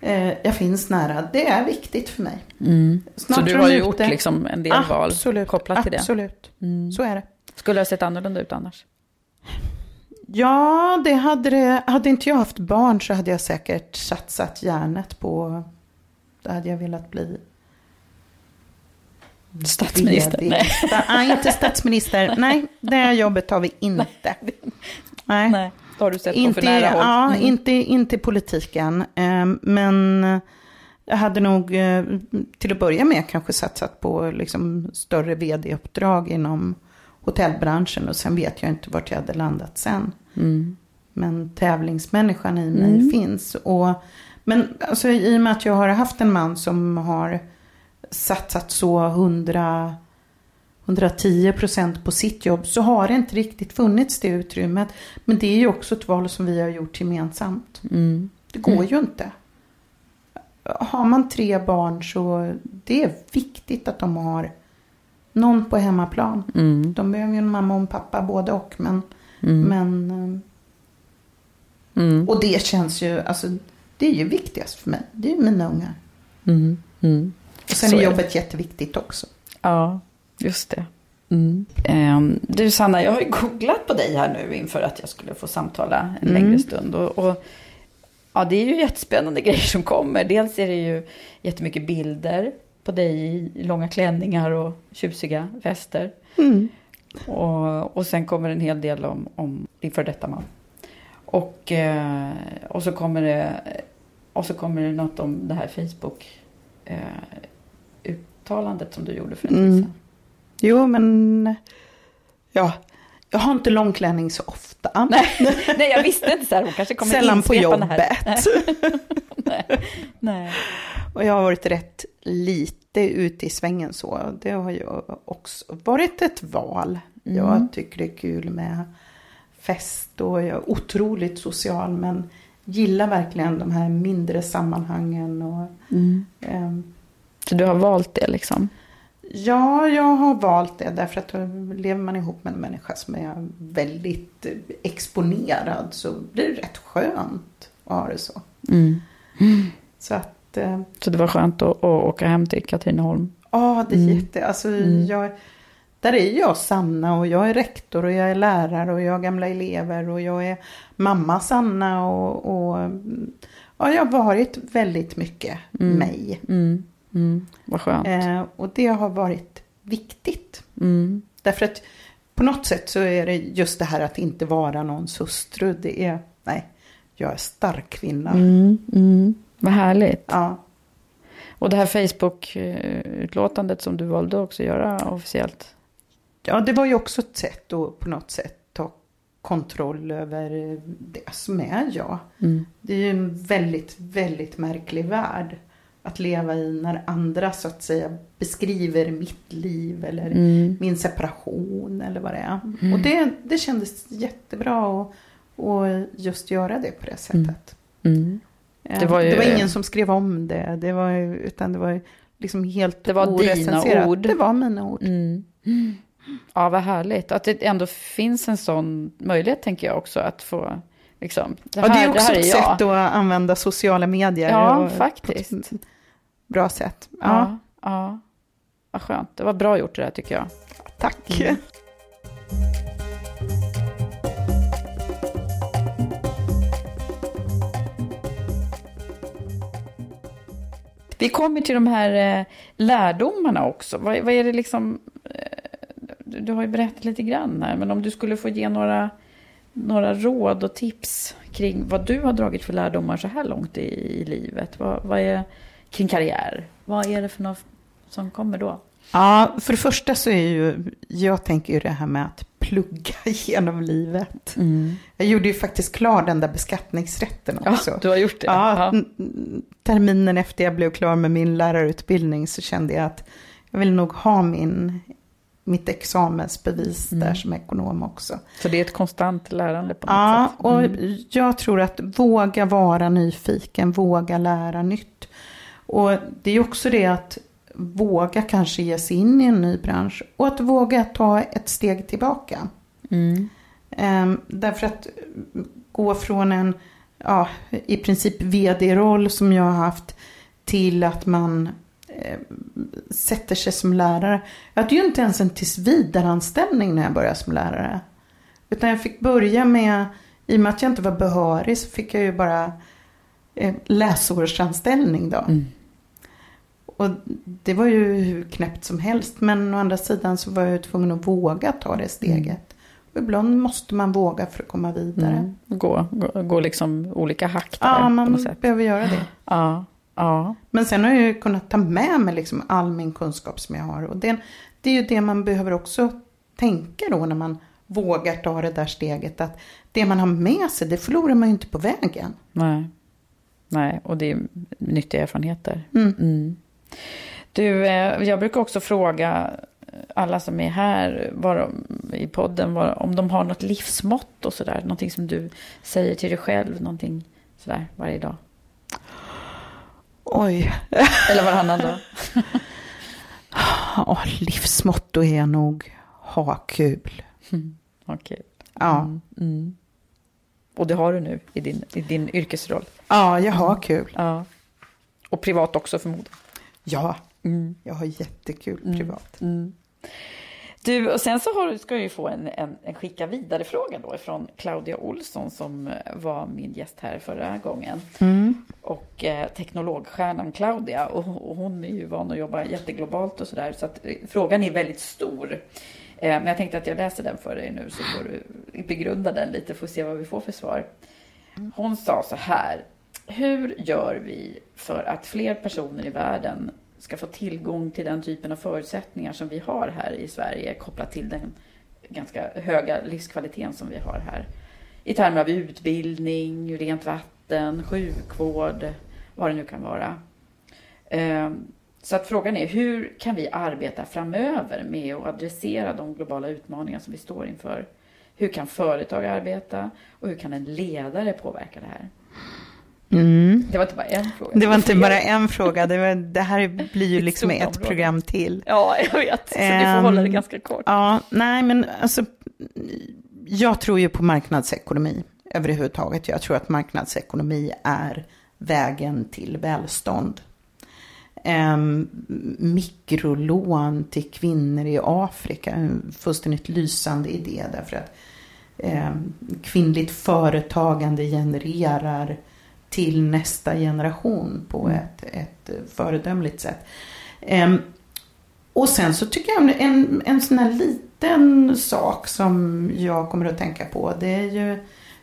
Speaker 2: eh, jag finns nära. Det är viktigt för mig.
Speaker 1: Mm. Så du har ju gjort liksom en del val
Speaker 2: Absolut,
Speaker 1: kopplat till det?
Speaker 2: Absolut,
Speaker 1: Mm.
Speaker 2: så är det.
Speaker 1: Skulle det ha sett annorlunda ut annars?
Speaker 2: Ja, det hade det. Hade inte jag haft barn så hade jag säkert satsat hjärnet på... Då hade jag velat bli...
Speaker 1: Statsminister?
Speaker 2: VD.
Speaker 1: Nej.
Speaker 2: Nej, inte statsminister. Nej, det jobbet har vi inte. Nej.
Speaker 1: Nej, har du sett på
Speaker 2: Inte,
Speaker 1: för nära håll.
Speaker 2: ja,
Speaker 1: Mm.
Speaker 2: inte, inte politiken. Eh, Men jag hade nog eh, till att börja med kanske satsat på liksom större vd-uppdrag inom hotellbranschen. Och sen vet jag inte vart jag hade landat sen.
Speaker 1: Mm.
Speaker 2: Men tävlingsmänniskan i mig
Speaker 1: Mm.
Speaker 2: finns. Och, men alltså, i och med att jag har haft en man som har satsat så 100, 110 procent på sitt jobb så har det inte riktigt funnits det utrymmet. Men det är ju också ett val som vi har gjort gemensamt.
Speaker 1: Mm.
Speaker 2: Det går ju inte. Har man tre barn så det är viktigt att de har någon på hemmaplan.
Speaker 1: Mm.
Speaker 2: De behöver ju en mamma och en pappa både och. Men,
Speaker 1: Mm.
Speaker 2: men eh,
Speaker 1: Mm.
Speaker 2: och det känns ju, alltså det är ju viktigast för mig. Det är ju mina ungar.
Speaker 1: Mm. Mm.
Speaker 2: Och sen är
Speaker 1: är
Speaker 2: jobbet jätteviktigt också.
Speaker 1: Ja, just det. Mm. Um, du Sanna, jag har ju googlat på dig här nu inför att jag skulle få samtala en
Speaker 2: Mm.
Speaker 1: längre stund. Och, och, ja, det är ju jättespännande grejer som kommer. Dels är det ju jättemycket bilder på dig i långa klänningar och tjusiga väster.
Speaker 2: Mm.
Speaker 1: Och, och sen kommer en hel del om, om din för detta man. Och, eh, och, så kommer det, och så kommer det något om det här Facebook-uttalandet som du gjorde för en tid
Speaker 2: Mm.
Speaker 1: sedan.
Speaker 2: Jo, men ja, jag har inte långklänning så ofta.
Speaker 1: Nej, nej, jag visste inte så här. Hon kanske kommer
Speaker 2: Sällan på jobbet.
Speaker 1: Här. Nej. nej.
Speaker 2: Och jag har varit rätt lite ute i svängen så. Det har ju också varit ett val.
Speaker 1: Mm.
Speaker 2: Jag tycker det är kul med fest och jag är otroligt social men gillar verkligen de här mindre sammanhangen. Och,
Speaker 1: Mm.
Speaker 2: ehm,
Speaker 1: Så du har valt det liksom?
Speaker 2: Ja, jag har valt det därför att då lever man ihop med en människa som är väldigt exponerad så blir det rätt skönt att ha det så.
Speaker 1: Mm.
Speaker 2: Så att, eh,
Speaker 1: Så det var skönt att, att åka hem till Katrineholm?
Speaker 2: ja det är
Speaker 1: Mm.
Speaker 2: jätte, alltså
Speaker 1: Mm.
Speaker 2: jag, där är jag Sanna och jag är rektor och jag är lärare och jag har gamla elever och jag är mamma Sanna och, och ja, jag har varit väldigt mycket
Speaker 1: Mm.
Speaker 2: mig.
Speaker 1: Mm. Mm. Vad skönt.
Speaker 2: Eh, och det har varit viktigt.
Speaker 1: Mm.
Speaker 2: Därför att på något sätt så är det just det här att inte vara någons hustru. Det är, nej, jag är stark kvinna.
Speaker 1: Mm. Mm. Vad härligt.
Speaker 2: Ja.
Speaker 1: Och det här Facebook-utlåtandet som du valde också att göra officiellt?
Speaker 2: ja, det var ju också ett sätt att på något sätt ta kontroll över det som är jag.
Speaker 1: Mm.
Speaker 2: Det är ju en väldigt, väldigt märklig värld att leva i när andra så att säga beskriver mitt liv eller
Speaker 1: Mm.
Speaker 2: min separation eller vad det är. Och det, det kändes jättebra att, att just göra det på det sättet.
Speaker 1: Mm. Det var ju-
Speaker 2: det var ingen som skrev om det, det var, utan det var liksom helt
Speaker 1: Det var dina ord.
Speaker 2: Det var mina ord.
Speaker 1: Mm. Ja, vad härligt. Att det ändå finns en sån möjlighet, tänker jag också, att få... Liksom, det, här,
Speaker 2: ja, det är också
Speaker 1: här
Speaker 2: ett
Speaker 1: jag.
Speaker 2: sätt att använda sociala medier.
Speaker 1: Ja, faktiskt.
Speaker 2: på ett Bra sätt. Ja,
Speaker 1: Ja, ja. Vad skönt. Det var bra gjort det där, tycker jag.
Speaker 2: tack.
Speaker 1: Mm. Vi kommer till de här eh, lärdomarna också. Vad, vad är det liksom... Eh, du, du har ju berättat lite grann här, men om du skulle få ge några, några råd och tips kring vad du har dragit för lärdomar så här långt i, i livet. Vad, vad är kring karriär? Vad är det för något som kommer då?
Speaker 2: Ja, för det första så är ju, jag tänker ju det här med att plugga genom livet. Jag gjorde ju faktiskt klar den där beskattningsrätten
Speaker 1: Ja,
Speaker 2: också.
Speaker 1: du har gjort det.
Speaker 2: Ja,
Speaker 1: Ja.
Speaker 2: terminen efter jag blev klar med min lärarutbildning så kände jag att jag vill nog ha min, mitt examensbevis
Speaker 1: Mm.
Speaker 2: där som ekonom också.
Speaker 1: Så det är ett konstant lärande på något
Speaker 2: Ja,
Speaker 1: sätt?
Speaker 2: och
Speaker 1: Mm.
Speaker 2: jag tror att våga vara nyfiken, våga lära nytt. Och det är också det att våga kanske ge sig in i en ny bransch och att våga ta ett steg tillbaka.
Speaker 1: Mm.
Speaker 2: Ehm, därför att gå från en, ja, i princip vd-roll som jag har haft till att man eh, sätter sig som lärare. Jag hade ju inte ens en tillsvidareanställning när jag började som lärare. Utan jag fick börja med, i och med att jag inte var behörig så fick jag ju bara eh, läsårsanställning då.
Speaker 1: Mm.
Speaker 2: Och det var ju hur knäppt som helst. Men å andra sidan så var jag ju tvungen att våga ta det steget. Och ibland måste man våga för att komma vidare.
Speaker 1: Mm. Gå, gå, gå liksom olika hack där
Speaker 2: Ja,
Speaker 1: på något
Speaker 2: man
Speaker 1: sätt.
Speaker 2: behöver göra det.
Speaker 1: Ja, ja.
Speaker 2: Men sen har jag ju kunnat ta med mig liksom all min kunskap som jag har. Och det, det är ju det man behöver också tänka då när man vågar ta det där steget. Att det man har med sig, det förlorar man ju inte på vägen.
Speaker 1: Nej. Nej, och det är nyttiga erfarenheter.
Speaker 2: Mm.
Speaker 1: Mm. Du, eh, jag brukar också fråga alla som är här var i podden var, om de har något livsmått och sådär. Någonting som du säger till dig själv, någonting sådär varje dag.
Speaker 2: Oj.
Speaker 1: Eller varannan dag.
Speaker 2: Ja, livsmotto är nog ha kul.
Speaker 1: Okej.
Speaker 2: Ja.
Speaker 1: Mm, mm. Och det har du nu i din, i din yrkesroll.
Speaker 2: ja, jag har kul.
Speaker 1: Ja. Och privat också förmodligen.
Speaker 2: Ja,
Speaker 1: Mm.
Speaker 2: jag har jättekul privat.
Speaker 1: Du, och sen så har, ska jag ju få en, en, en skicka vidare-fråga då från Claudia Olsson som eh, var min gäst här förra gången.
Speaker 2: Mm.
Speaker 1: Och eh, teknologstjärnan Claudia, och, och, hon är ju van att jobba jätteglobalt och sådär, så att eh, frågan är väldigt stor. Eh, men jag tänkte att jag läser den för dig nu så får du begrunda den lite, får se vad vi får för svar. Hon sa så här, hur gör vi för att fler personer i världen ska få tillgång till den typen av förutsättningar som vi har här i Sverige kopplat till den ganska höga livskvaliteten som vi har här. I termer av utbildning, rent vatten, sjukvård, vad det nu kan vara. Ehm, så att frågan är hur kan vi arbeta framöver med att adressera de globala utmaningar som vi står inför? Hur kan företag arbeta och hur kan en ledare påverka det här?
Speaker 2: Mm.
Speaker 1: Det var inte bara en fråga.
Speaker 2: Det var inte bara en fråga. Det, var, det här blir ju liksom ett område. program till.
Speaker 1: Ja, jag vet. Så um, du får hålla det ganska kort.
Speaker 2: Ja, nej men alltså. Jag tror ju på marknadsekonomi överhuvudtaget. Jag tror att marknadsekonomi är vägen till välstånd. Um, mikrolån till kvinnor i Afrika, en fullständigt lysande idé därför att um, kvinnligt företagande genererar till nästa generation på mm. ett, ett föredömligt sätt. Um, och sen så tycker jag en, en sån här liten sak som jag kommer att tänka på det är ju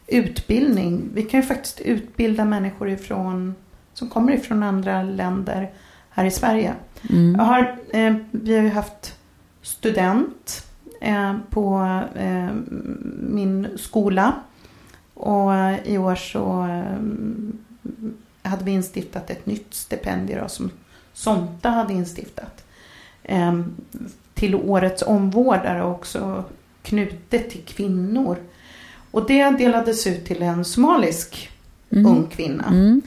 Speaker 2: utbildning. Vi kan ju faktiskt utbilda människor ifrån, som kommer ifrån andra länder här i Sverige. Mm. Jag har, eh, vi har ju haft student eh, på eh, min skola och i år så eh, hade vi instiftat ett nytt stipendium som Sonta hade instiftat. Eh, till årets omvårdare också knutet till kvinnor. Och det delades ut till en somalisk mm. ung kvinna. Mm.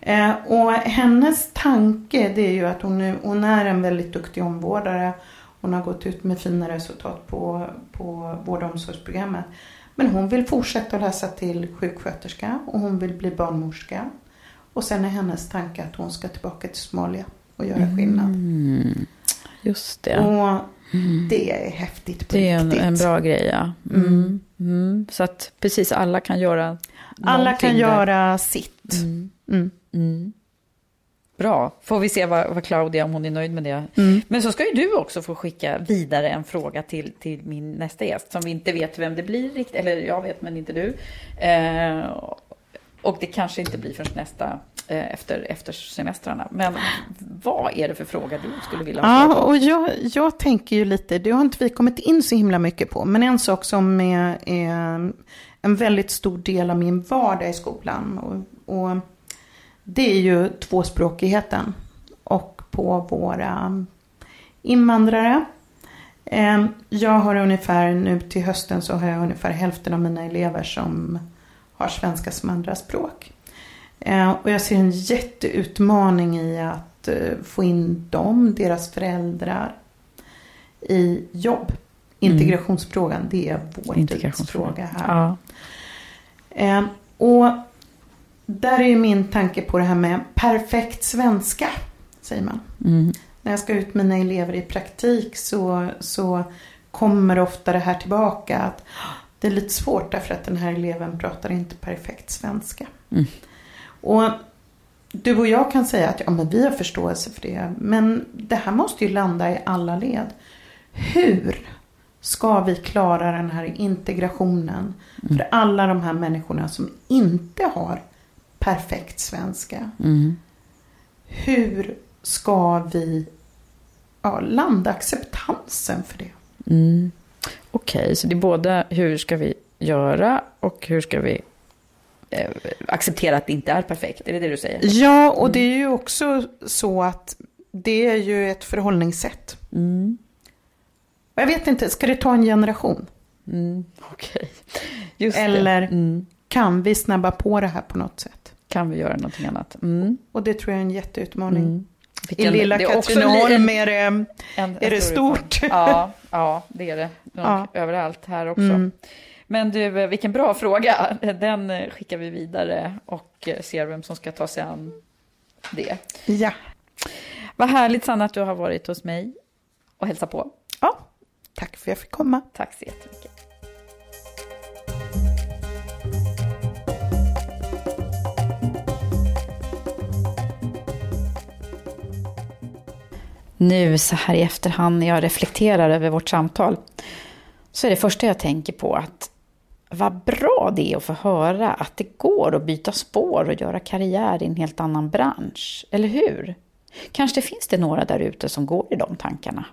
Speaker 2: Eh, och hennes tanke det är ju att hon, är, hon är en väldigt duktig omvårdare. Hon har gått ut med fina resultat på, på vård och omsorgsprogrammet. Men hon vill fortsätta att läsa till sjuksköterska och hon vill bli barnmorska. Och sen är hennes tanke att hon ska tillbaka till Somalia och göra skillnad.
Speaker 1: Mm, just det.
Speaker 2: Och det är häftigt
Speaker 1: på Det är en, en, bra grej, ja. Mm. Mm. mm. Så att precis alla kan göra
Speaker 2: Alla kan där. göra sitt.
Speaker 1: Bra. Får vi se vad, vad, Claudia, om hon är nöjd med det. Mm. Men så ska ju du också få skicka vidare en fråga till, till min nästa gäst, som vi inte vet vem det blir riktigt, eller jag vet men inte du. Eh, och det kanske inte blir förrän nästa, eh, efter, efter semestrarna. Men vad är det för fråga du skulle vilja
Speaker 2: ha Ja, och jag, jag tänker ju lite, det har inte vi kommit in så himla mycket på, men en sak som är, är en väldigt stor del av min vardag i skolan. och, och det är ju tvåspråkigheten. Och på våra invandrare. Ehm, jag har ungefär, nu till hösten så har jag ungefär hälften av mina elever som har svenska som andraspråk. Ehm, och jag ser en jätteutmaning i att eh, få in dem, deras föräldrar, i jobb. Mm. Integrationsfrågan, det är vår tidsfråga här. Ja. Ehm, och där är ju min tanke på det här med perfekt svenska, säger man. Mm. När jag ska ut mina elever i praktik så, så kommer ofta det här tillbaka. att Det är lite svårt därför att den här eleven pratar inte perfekt svenska. Mm. Och du och jag kan säga att ja, men vi har förståelse för det. Men det här måste ju landa i alla led. Hur ska vi klara den här integrationen mm. för alla de här människorna som inte har perfekt svenska. Mm. Hur ska vi ja, landa acceptansen för det?
Speaker 1: Mm. Okej, okay, så det är både hur ska vi göra och hur ska vi eh, acceptera att det inte är perfekt? Är det det du säger?
Speaker 2: Ja, och det är ju också så att det är ju ett förhållningssätt. Mm. Jag vet inte, ska det ta en generation?
Speaker 1: Mm, Okej, okay.
Speaker 2: Eller mm. kan vi snabba på det här på något sätt?
Speaker 1: Kan vi göra någonting annat. Mm.
Speaker 2: Och det tror jag är en jätteutmaning. Mm. I lilla Katrineholm är det, en, är det stort.
Speaker 1: Ja, ja, det är det. Ja. Överallt här också. Mm. Men du, vilken bra fråga. Den skickar vi vidare och ser vem som ska ta sig an det.
Speaker 2: Ja.
Speaker 1: Vad härligt Sanna att du har varit hos mig och hälsat på.
Speaker 2: Ja, Tack för att jag fick komma.
Speaker 1: Tack så jättemycket. Nu så här i efterhand när jag reflekterar över vårt samtal så är det första jag tänker på att vad bra det är att få höra att det går att byta spår och göra karriär i en helt annan bransch, eller hur? Kanske finns det några där ute som går i de tankarna.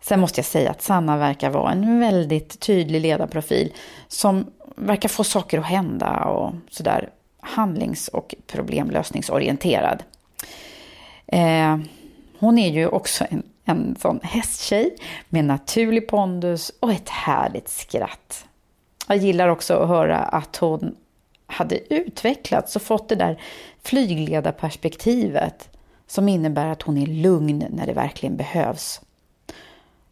Speaker 1: Sen måste jag säga att Sanna verkar vara en väldigt tydlig ledarprofil som verkar få saker att hända och sådär handlings och problemlösningsorienterad. Eh, hon är ju också en, en sån hästtjej med naturlig pondus och ett härligt skratt. Jag gillar också att höra att hon hade utvecklats och fått det där flygledarperspektivet som innebär att hon är lugn när det verkligen behövs.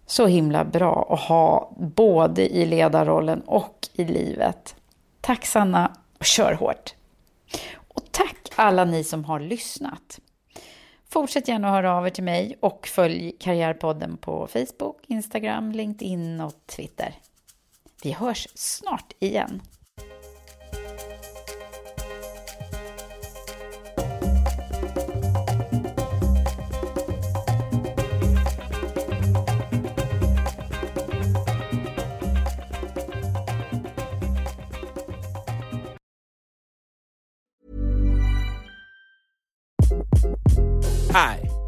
Speaker 1: Så himla bra att ha både i ledarrollen och i livet. Tack Sanna och kör hårt! Och tack alla ni som har lyssnat. Fortsätt gärna att höra av er till mig och följ Karriärpodden på Facebook, Instagram, LinkedIn och Twitter. Vi hörs snart igen.